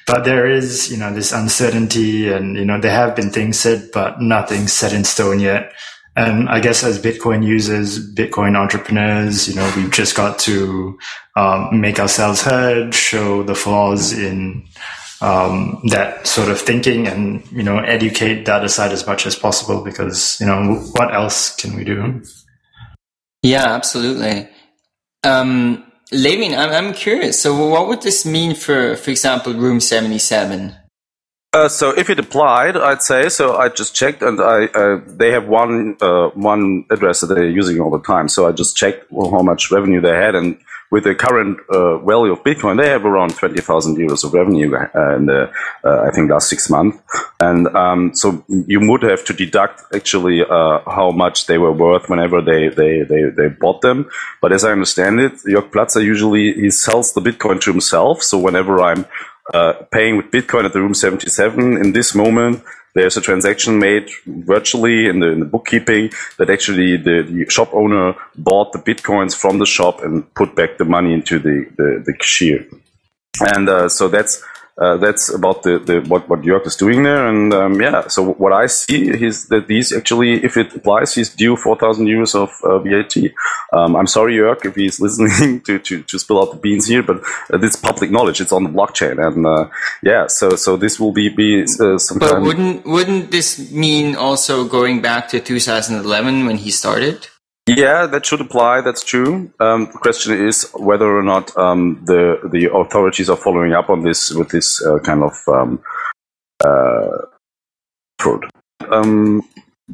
But there is, you know, this uncertainty and, you know, there have been things said, but nothing set in stone yet. And I guess as Bitcoin users, Bitcoin entrepreneurs, you know, we've just got to um, make ourselves heard, show the flaws in um, that sort of thinking and, you know, educate the other side as much as possible because, you know, what else can we do? Yeah, absolutely. Um, Levin, I'm, I'm curious. So, what would this mean for, for example, Room 77? Uh, so if it applied, I'd say so. I just checked, and I uh, they have one uh, one address that they're using all the time. So I just checked well, how much revenue they had, and with the current uh, value of Bitcoin, they have around 20,000 euros of revenue uh, in the, uh, I think, last six months. And um, so you would have to deduct actually uh, how much they were worth whenever they, they, they, they bought them. But as I understand it, Jörg Platzer usually he sells the Bitcoin to himself. So whenever I'm uh, paying with Bitcoin at the room 77 in this moment, there's a transaction made virtually in the, in the bookkeeping that actually the, the, shop owner bought the bitcoins from the shop and put back the money into the, the, the cashier. And uh, so that's uh, that's about the, the what what Jörg is doing there, and um, yeah. So what I see is that these actually, if it applies, he's due four thousand euros of uh, VAT. Um, I'm sorry, Jörg, if he's [laughs] listening to, to, to spill out the beans here, but uh, it's public knowledge. It's on the blockchain, and uh, yeah. So so this will be be uh, some. But wouldn't wouldn't this mean also going back to 2011 when he started? Yeah, that should apply. That's true. Um, the question is whether or not um, the the authorities are following up on this with this uh, kind of um, uh, fraud. Um,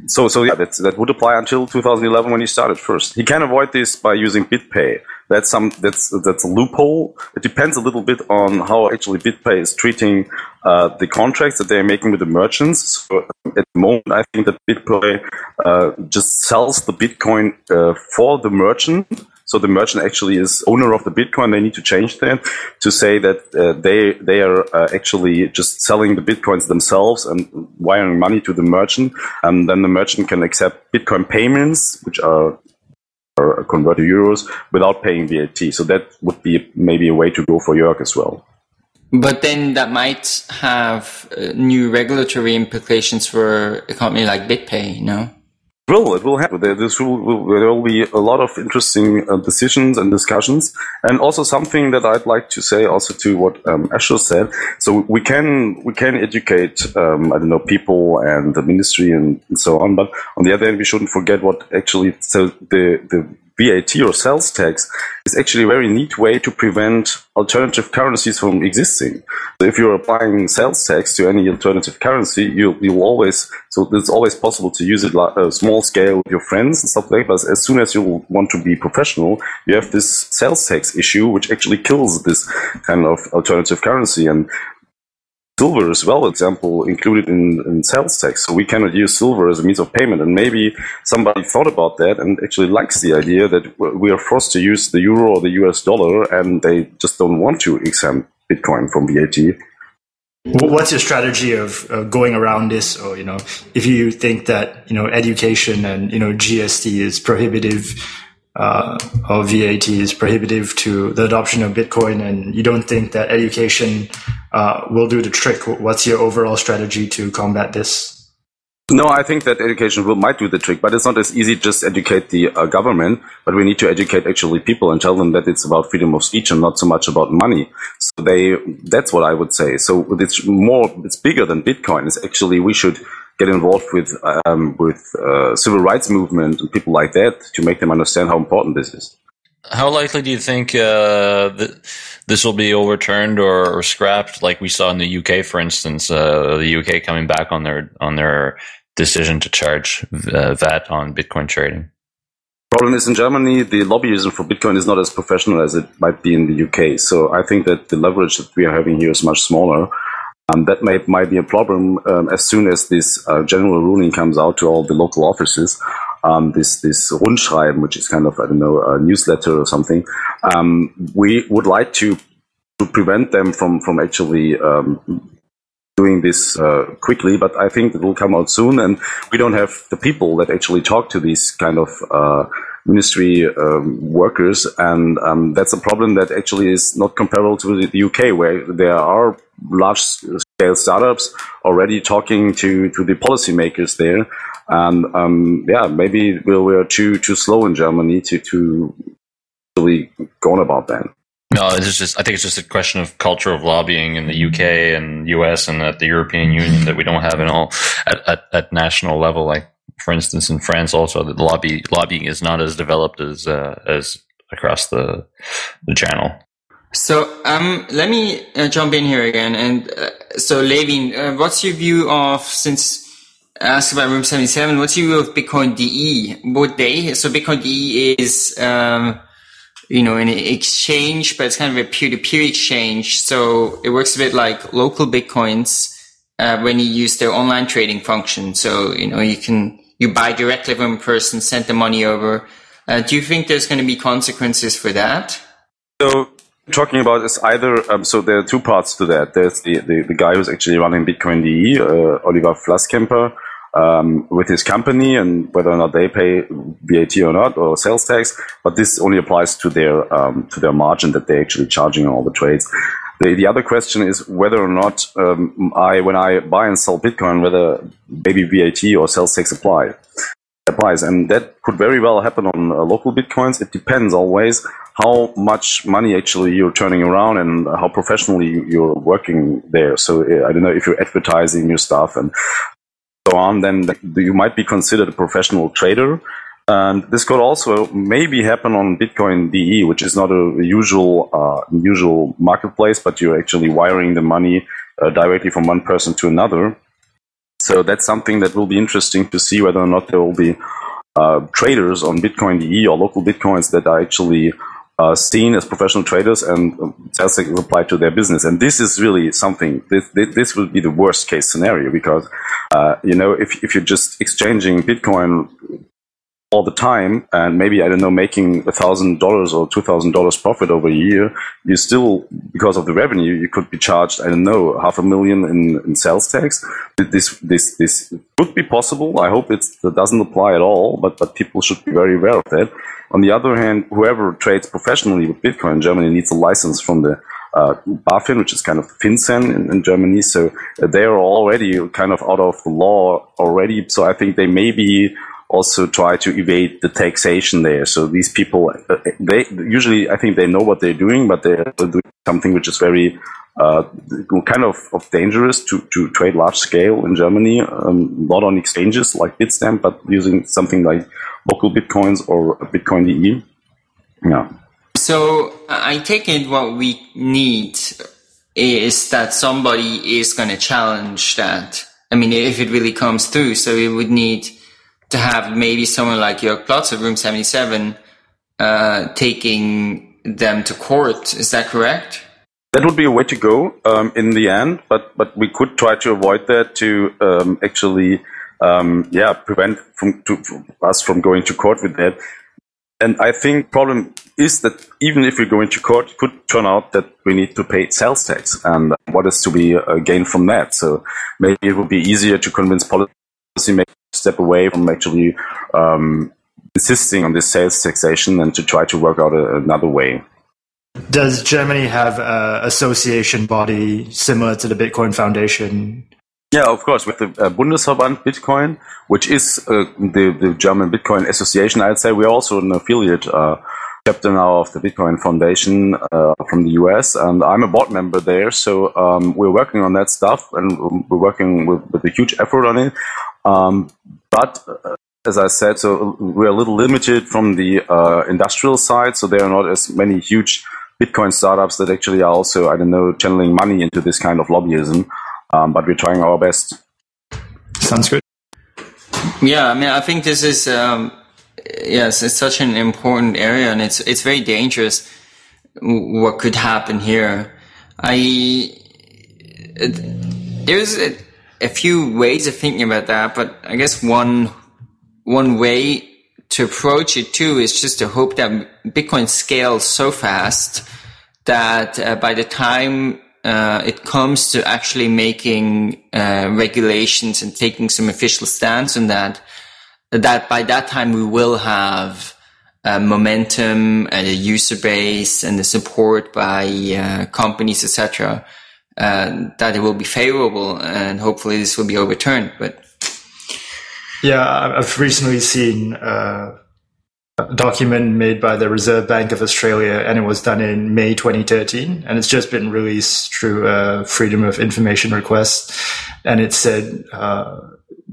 so, so yeah, that that would apply until 2011 when he started first. He can avoid this by using BitPay. That's some that's that's a loophole. It depends a little bit on how actually BitPay is treating uh, the contracts that they're making with the merchants. So at the moment, I think that BitPay uh, just sells the Bitcoin uh, for the merchant so the merchant actually is owner of the Bitcoin. They need to change that to say that uh, they they are uh, actually just selling the Bitcoins themselves and wiring money to the merchant. And then the merchant can accept Bitcoin payments, which are are converted to euros without paying VAT. So that would be maybe a way to go for Jörg as well. But then that might have uh, new regulatory implications for a company like BitPay, no? Will. It will happen. There, this will, will, there will be a lot of interesting uh, decisions and discussions, and also something that I'd like to say also to what um, Asher said. So we can we can educate um, I don't know people and the ministry and, and, so on, but on the other hand, we shouldn't forget what actually so the the VAT or sales tax is actually a very neat way to prevent alternative currencies from existing. So if you're applying sales tax to any alternative currency, you you always so it's always possible to use it like a small scale with your friends and stuff like that. But as soon as you want to be professional, you have this sales tax issue, which actually kills this kind of alternative currency. And silver as well, example, included in, in sales tax. So we cannot use silver as a means of payment. And maybe somebody thought about that and actually likes the idea that we are forced to use the euro or the US dollar and they just don't want to exempt Bitcoin from VAT. What's your strategy of uh, going around this? Or, you know, if you think that, you know, education and, you know, GST is prohibitive, uh, VAT is prohibitive to the adoption of Bitcoin and you don't think that education uh, will do the trick. What's your overall strategy to combat this? No, I think that education will might do the trick, but it's not as easy just educate the uh, government. But we need to educate actually people and tell them that it's about freedom of speech and not so much about money. So they, that's what I would say. So it's more, it's bigger than Bitcoin. It's actually we should get involved with um, with uh, civil rights movement and people like that to make them understand how important this is. How likely do you think uh, that this will be overturned or, or, scrapped, like we saw in the UK, for instance, uh, the UK coming back on their on their decision to charge uh, VAT on Bitcoin trading? Problem is in Germany, the lobbyism for Bitcoin is not as professional as it might be in the UK. So I think that the leverage that we are having here is much smaller. Um, that may, might be a problem um, as soon as this uh, general ruling comes out to all the local offices um, this this Rundschreiben, which is kind of I don't know a newsletter or something. Um, we would like to to prevent them from from actually um, doing this uh, quickly, but I think it will come out soon, and we don't have the people that actually talk to these kind of uh, ministry um, workers, and um, that's a problem that actually is not comparable to the UK, where there are large scale startups already talking to to the policymakers there and um, yeah, maybe we we're too too slow in Germany to to really go on about that. No, it's just I think it's just a question of culture of lobbying in the UK and US and at the European Union that we don't have in all at, at, at national level. Like for instance, in France, also the lobby lobbying is not as developed as uh, as across the the channel. So um, let me uh, jump in here again. And uh, so, Levin, uh, what's your view of since asked about Room 77. What's your view of Bitcoin DE? Would they, so Bitcoin DE is, um, you know, an exchange, but it's kind of a peer-to-peer exchange. So it works a bit like local Bitcoins, uh, when you use their online trading function. So, you know, you can, you buy directly from a person, send the money over. Uh, do you think there's going to be consequences for that? So talking about is either um, so there are two parts to that. There's the, the, the guy who's actually running Bitcoin DE, uh, Oliver Flaskämper, um, with his company and whether or not they pay VAT or not or sales tax. But this only applies to their um, to their margin that they're actually charging on all the trades. The, the other question is whether or not um, I, when I buy and sell Bitcoin, whether maybe VAT or sales tax apply applies, and that could very well happen on uh, local bitcoins. It depends always how much money actually you're turning around and how professionally you're working there. So uh, I don't know if you're advertising your stuff and so on, then you might be considered a professional trader. And this could also maybe happen on Bitcoin DE, which is not a usual uh, usual marketplace, but you're actually wiring the money uh, directly from one person to another. So that's something that will be interesting to see whether or not there will be uh, traders on Bitcoin DE or local Bitcoins that are actually uh, seen as professional traders and um, sales tax apply to their business. And this is really something, this, this will be the worst case scenario because, uh, you know, if, if you're just exchanging Bitcoin all the time and maybe i don't know making a thousand dollars or two thousand dollars profit over a year you still because of the revenue you could be charged i don't know half a million in, in sales tax this this this could be possible i hope it doesn't apply at all but but people should be very aware of that on the other hand whoever trades professionally with bitcoin in germany needs a license from the uh, BaFin, which is kind of FinCEN in, in Germany. So they are already kind of out of the law already. So I think they may be also try to evade the taxation there. So these people, uh, they usually, I think they know what they're doing, but they're doing something which is very uh, kind of, of dangerous to, to trade large scale in Germany, um, not on exchanges like Bitstamp, but using something like local bitcoins or Bitcoin DE. Yeah. So I take it what we need is that somebody is going to challenge that. I mean, if it really comes through, so we would need to have maybe someone like Jörg Platz of Room 77 uh, taking them to court. Is that correct? That would be a way to go um, in the end, but but we could try to avoid that to um, actually, um, yeah, prevent from to, us from going to court with that. And I think problem is that even if we go into court, it could turn out that we need to pay sales tax, and what is to be uh, gained from that? So maybe it would be easier to convince policy policymakers step away from actually um, insisting on this sales taxation and to try to work out a, another way. Does Germany have an association body similar to the Bitcoin Foundation? Yeah, of course, with the uh, Bundesverband Bitcoin, which is uh, the, the German Bitcoin Association, I'd say we're also an affiliate uh, chapter now of the Bitcoin Foundation uh, from the US, and I'm a board member there. So um, we're working on that stuff, and we're working with, with a huge effort on it. Um, but uh, as I said, so we're a little limited from the uh, industrial side, so there are not as many huge Bitcoin startups that actually are also, I don't know, channeling money into this kind of lobbyism. Um, but we're trying our best. Sounds good. Yeah, I mean, I think this is um, yes, it's such an important area, and it's it's very dangerous. What could happen here? I there's a, a few ways of thinking about that, but I guess one one way to approach it too is just to hope that Bitcoin scales so fast that uh, by the time uh, it comes to actually making uh, regulations and taking some official stance on that, that by that time we will have uh, momentum and a user base and the support by uh, companies, etc uh, that it will be favorable and hopefully this will be overturned. But yeah, I've recently seen uh, a document made by the Reserve Bank of Australia, and it was done in May 2013, and it's just been released through a Freedom of Information request, and it said. Uh,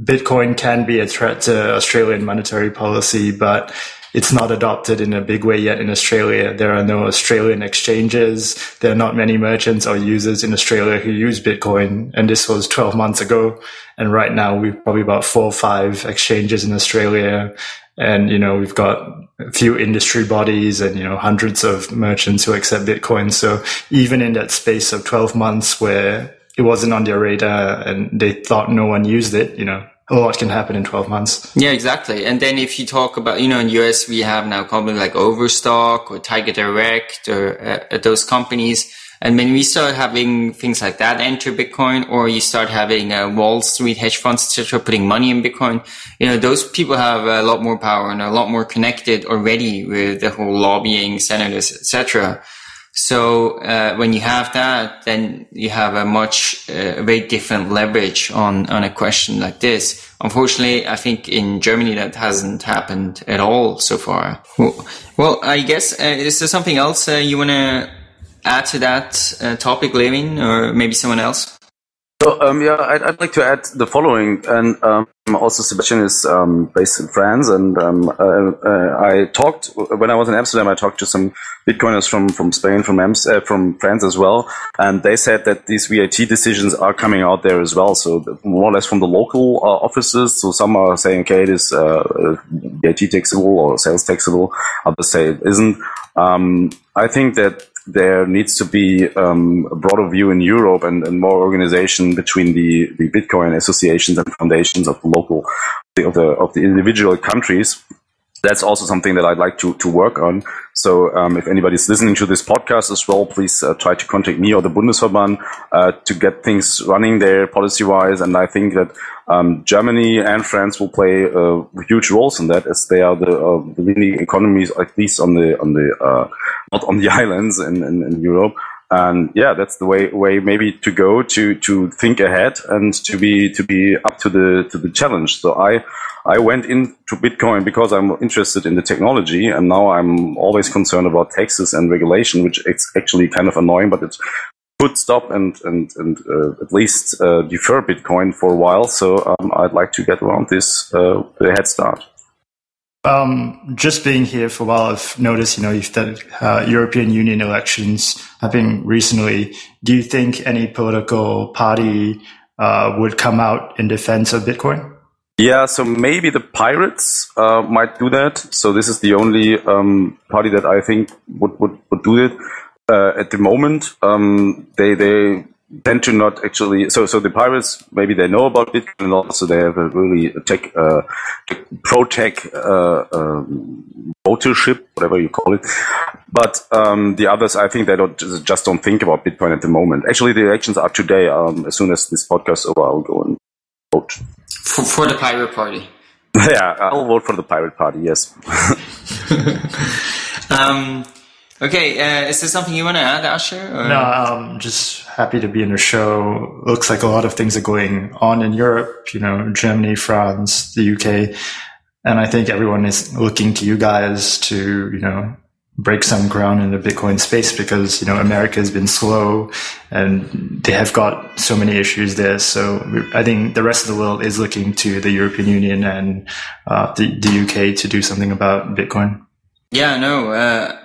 Bitcoin can be a threat to Australian monetary policy, but it's not adopted in a big way yet in Australia. There are no Australian exchanges. There are not many merchants or users in Australia who use Bitcoin. And this was 12 months ago. And right now we've probably about four or five exchanges in Australia. And, you know, we've got a few industry bodies and, you know, hundreds of merchants who accept Bitcoin. So even in that space of 12 months where it wasn't on their radar and they thought no one used it, you know, a lot can happen in 12 months. Yeah, exactly. And then if you talk about, you know, in US, we have now companies like Overstock or Tiger Direct or uh, those companies. And when we start having things like that enter Bitcoin, or you start having uh, Wall Street hedge funds, etc., putting money in Bitcoin, you know, those people have a lot more power and a lot more connected already with the whole lobbying, senators, etc. So uh, when you have that, then you have a much uh, very different leverage on on a question like this. Unfortunately, I think in Germany that hasn't happened at all so far. Well, I guess uh, is there something else uh, you want to add to that uh, topic, Levin, or maybe someone else? So, um, yeah, I'd, I'd, like to add the following. And um, also, Sebastian is um, based in France. And um, uh, uh, I talked, when I was in Amsterdam, I talked to some Bitcoiners from, from Spain, from, uh, from France as well. And they said that these VAT decisions are coming out there as well. So, more or less from the local uh, offices. So, some are saying, okay, it is uh, VAT taxable or sales taxable. Others say it isn't. Um, I think that there needs to be um, a broader view in Europe and, and, more organization between the, the Bitcoin associations and foundations of the local of the of the individual countries. That's also something that I'd like to, to work on. So um, if anybody's listening to this podcast as well, please uh, try to contact me or the Bundesverband uh, to get things running there policy wise. And I think that um, Germany and France will play uh, huge roles in that, as they are the, uh, the leading economies, at least on the on the uh, not on the [laughs] islands in, in, in, Europe. And yeah, that's the way way maybe to go to to think ahead and to be to be up to the to the challenge. So I I went into Bitcoin because I'm interested in the technology, and now I'm always concerned about taxes and regulation, which is actually kind of annoying, but it's could stop and and and uh, at least uh, defer Bitcoin for a while. So um, I'd like to get around this uh, head start. Um, just being here for a while, I've noticed, you know, you've done uh, European Union elections happening recently. Do you think any political party uh, would come out in defense of Bitcoin? Yeah, so maybe the Pirates uh, might do that. So this is the only um, party that I think would would, would do it uh, at the moment. Um, they they tend to not actually. So so the pirates maybe they know about Bitcoin and also they have a really tech uh, pro tech uh, um, votership, whatever you call it. But um, the others, I think they don't just don't think about Bitcoin at the moment. Actually, the elections are today. Um, as soon as this podcast is over, I'll go and vote for, for the pirate party. [laughs] yeah, I'll vote for the pirate party. Yes. [laughs] um, Okay, uh, is there something you want to add, Asher? Or? No, I'm just happy to be in the show. Looks like a lot of things are going on in Europe, you know, Germany, France, the UK. And I think everyone is looking to you guys to, you know, break some ground in the Bitcoin space because, you know, America has been slow and they have got so many issues there. So I think the rest of the world is looking to the European Union and uh, the, the UK to do something about Bitcoin. Yeah, no, uh,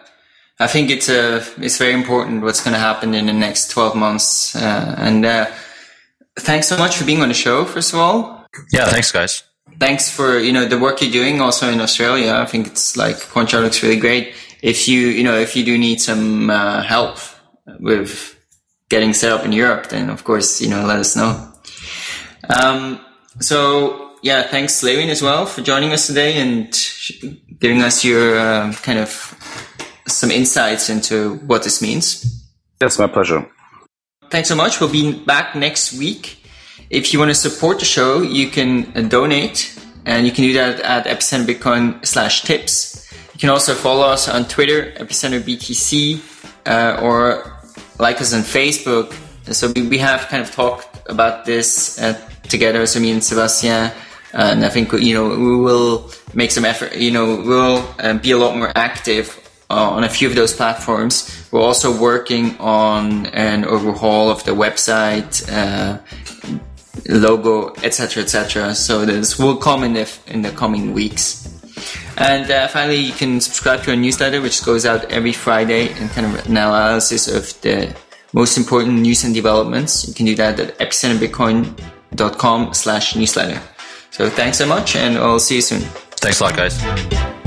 I think it's a uh, it's very important what's going to happen in the next twelve months. Uh, and uh, thanks so much for being on the show. First of all, yeah, thanks, guys. Thanks for you know the work you're doing also in Australia. I think it's like CoinJar looks really great. If you you know if you do need some uh, help with getting set up in Europe, then of course you know let us know. Um, so yeah, thanks Levin as well for joining us today and giving us your uh, kind of some insights into what this means. Yes, my pleasure. Thanks so much. We'll be back next week. If you want to support the show, you can uh, donate and you can do that at epicenter bitcoin slash tips. You can also follow us on Twitter, epicenter BTC, uh, or like us on Facebook. So we, we have kind of talked about this uh, together. So me and Sebastian, and I think, you know, we will make some effort, you know, we'll uh, be a lot more active uh, on a few of those platforms. We're also working on an overhaul of the website, uh, logo, etc., etc. So this will come in the in the coming weeks. And uh, finally, you can subscribe to our newsletter, which goes out every Friday, and kind of an analysis of the most important news and developments. You can do that at epicenterbitcoin.com slash newsletter. So thanks so much, and I'll see you soon. Thanks a lot, guys.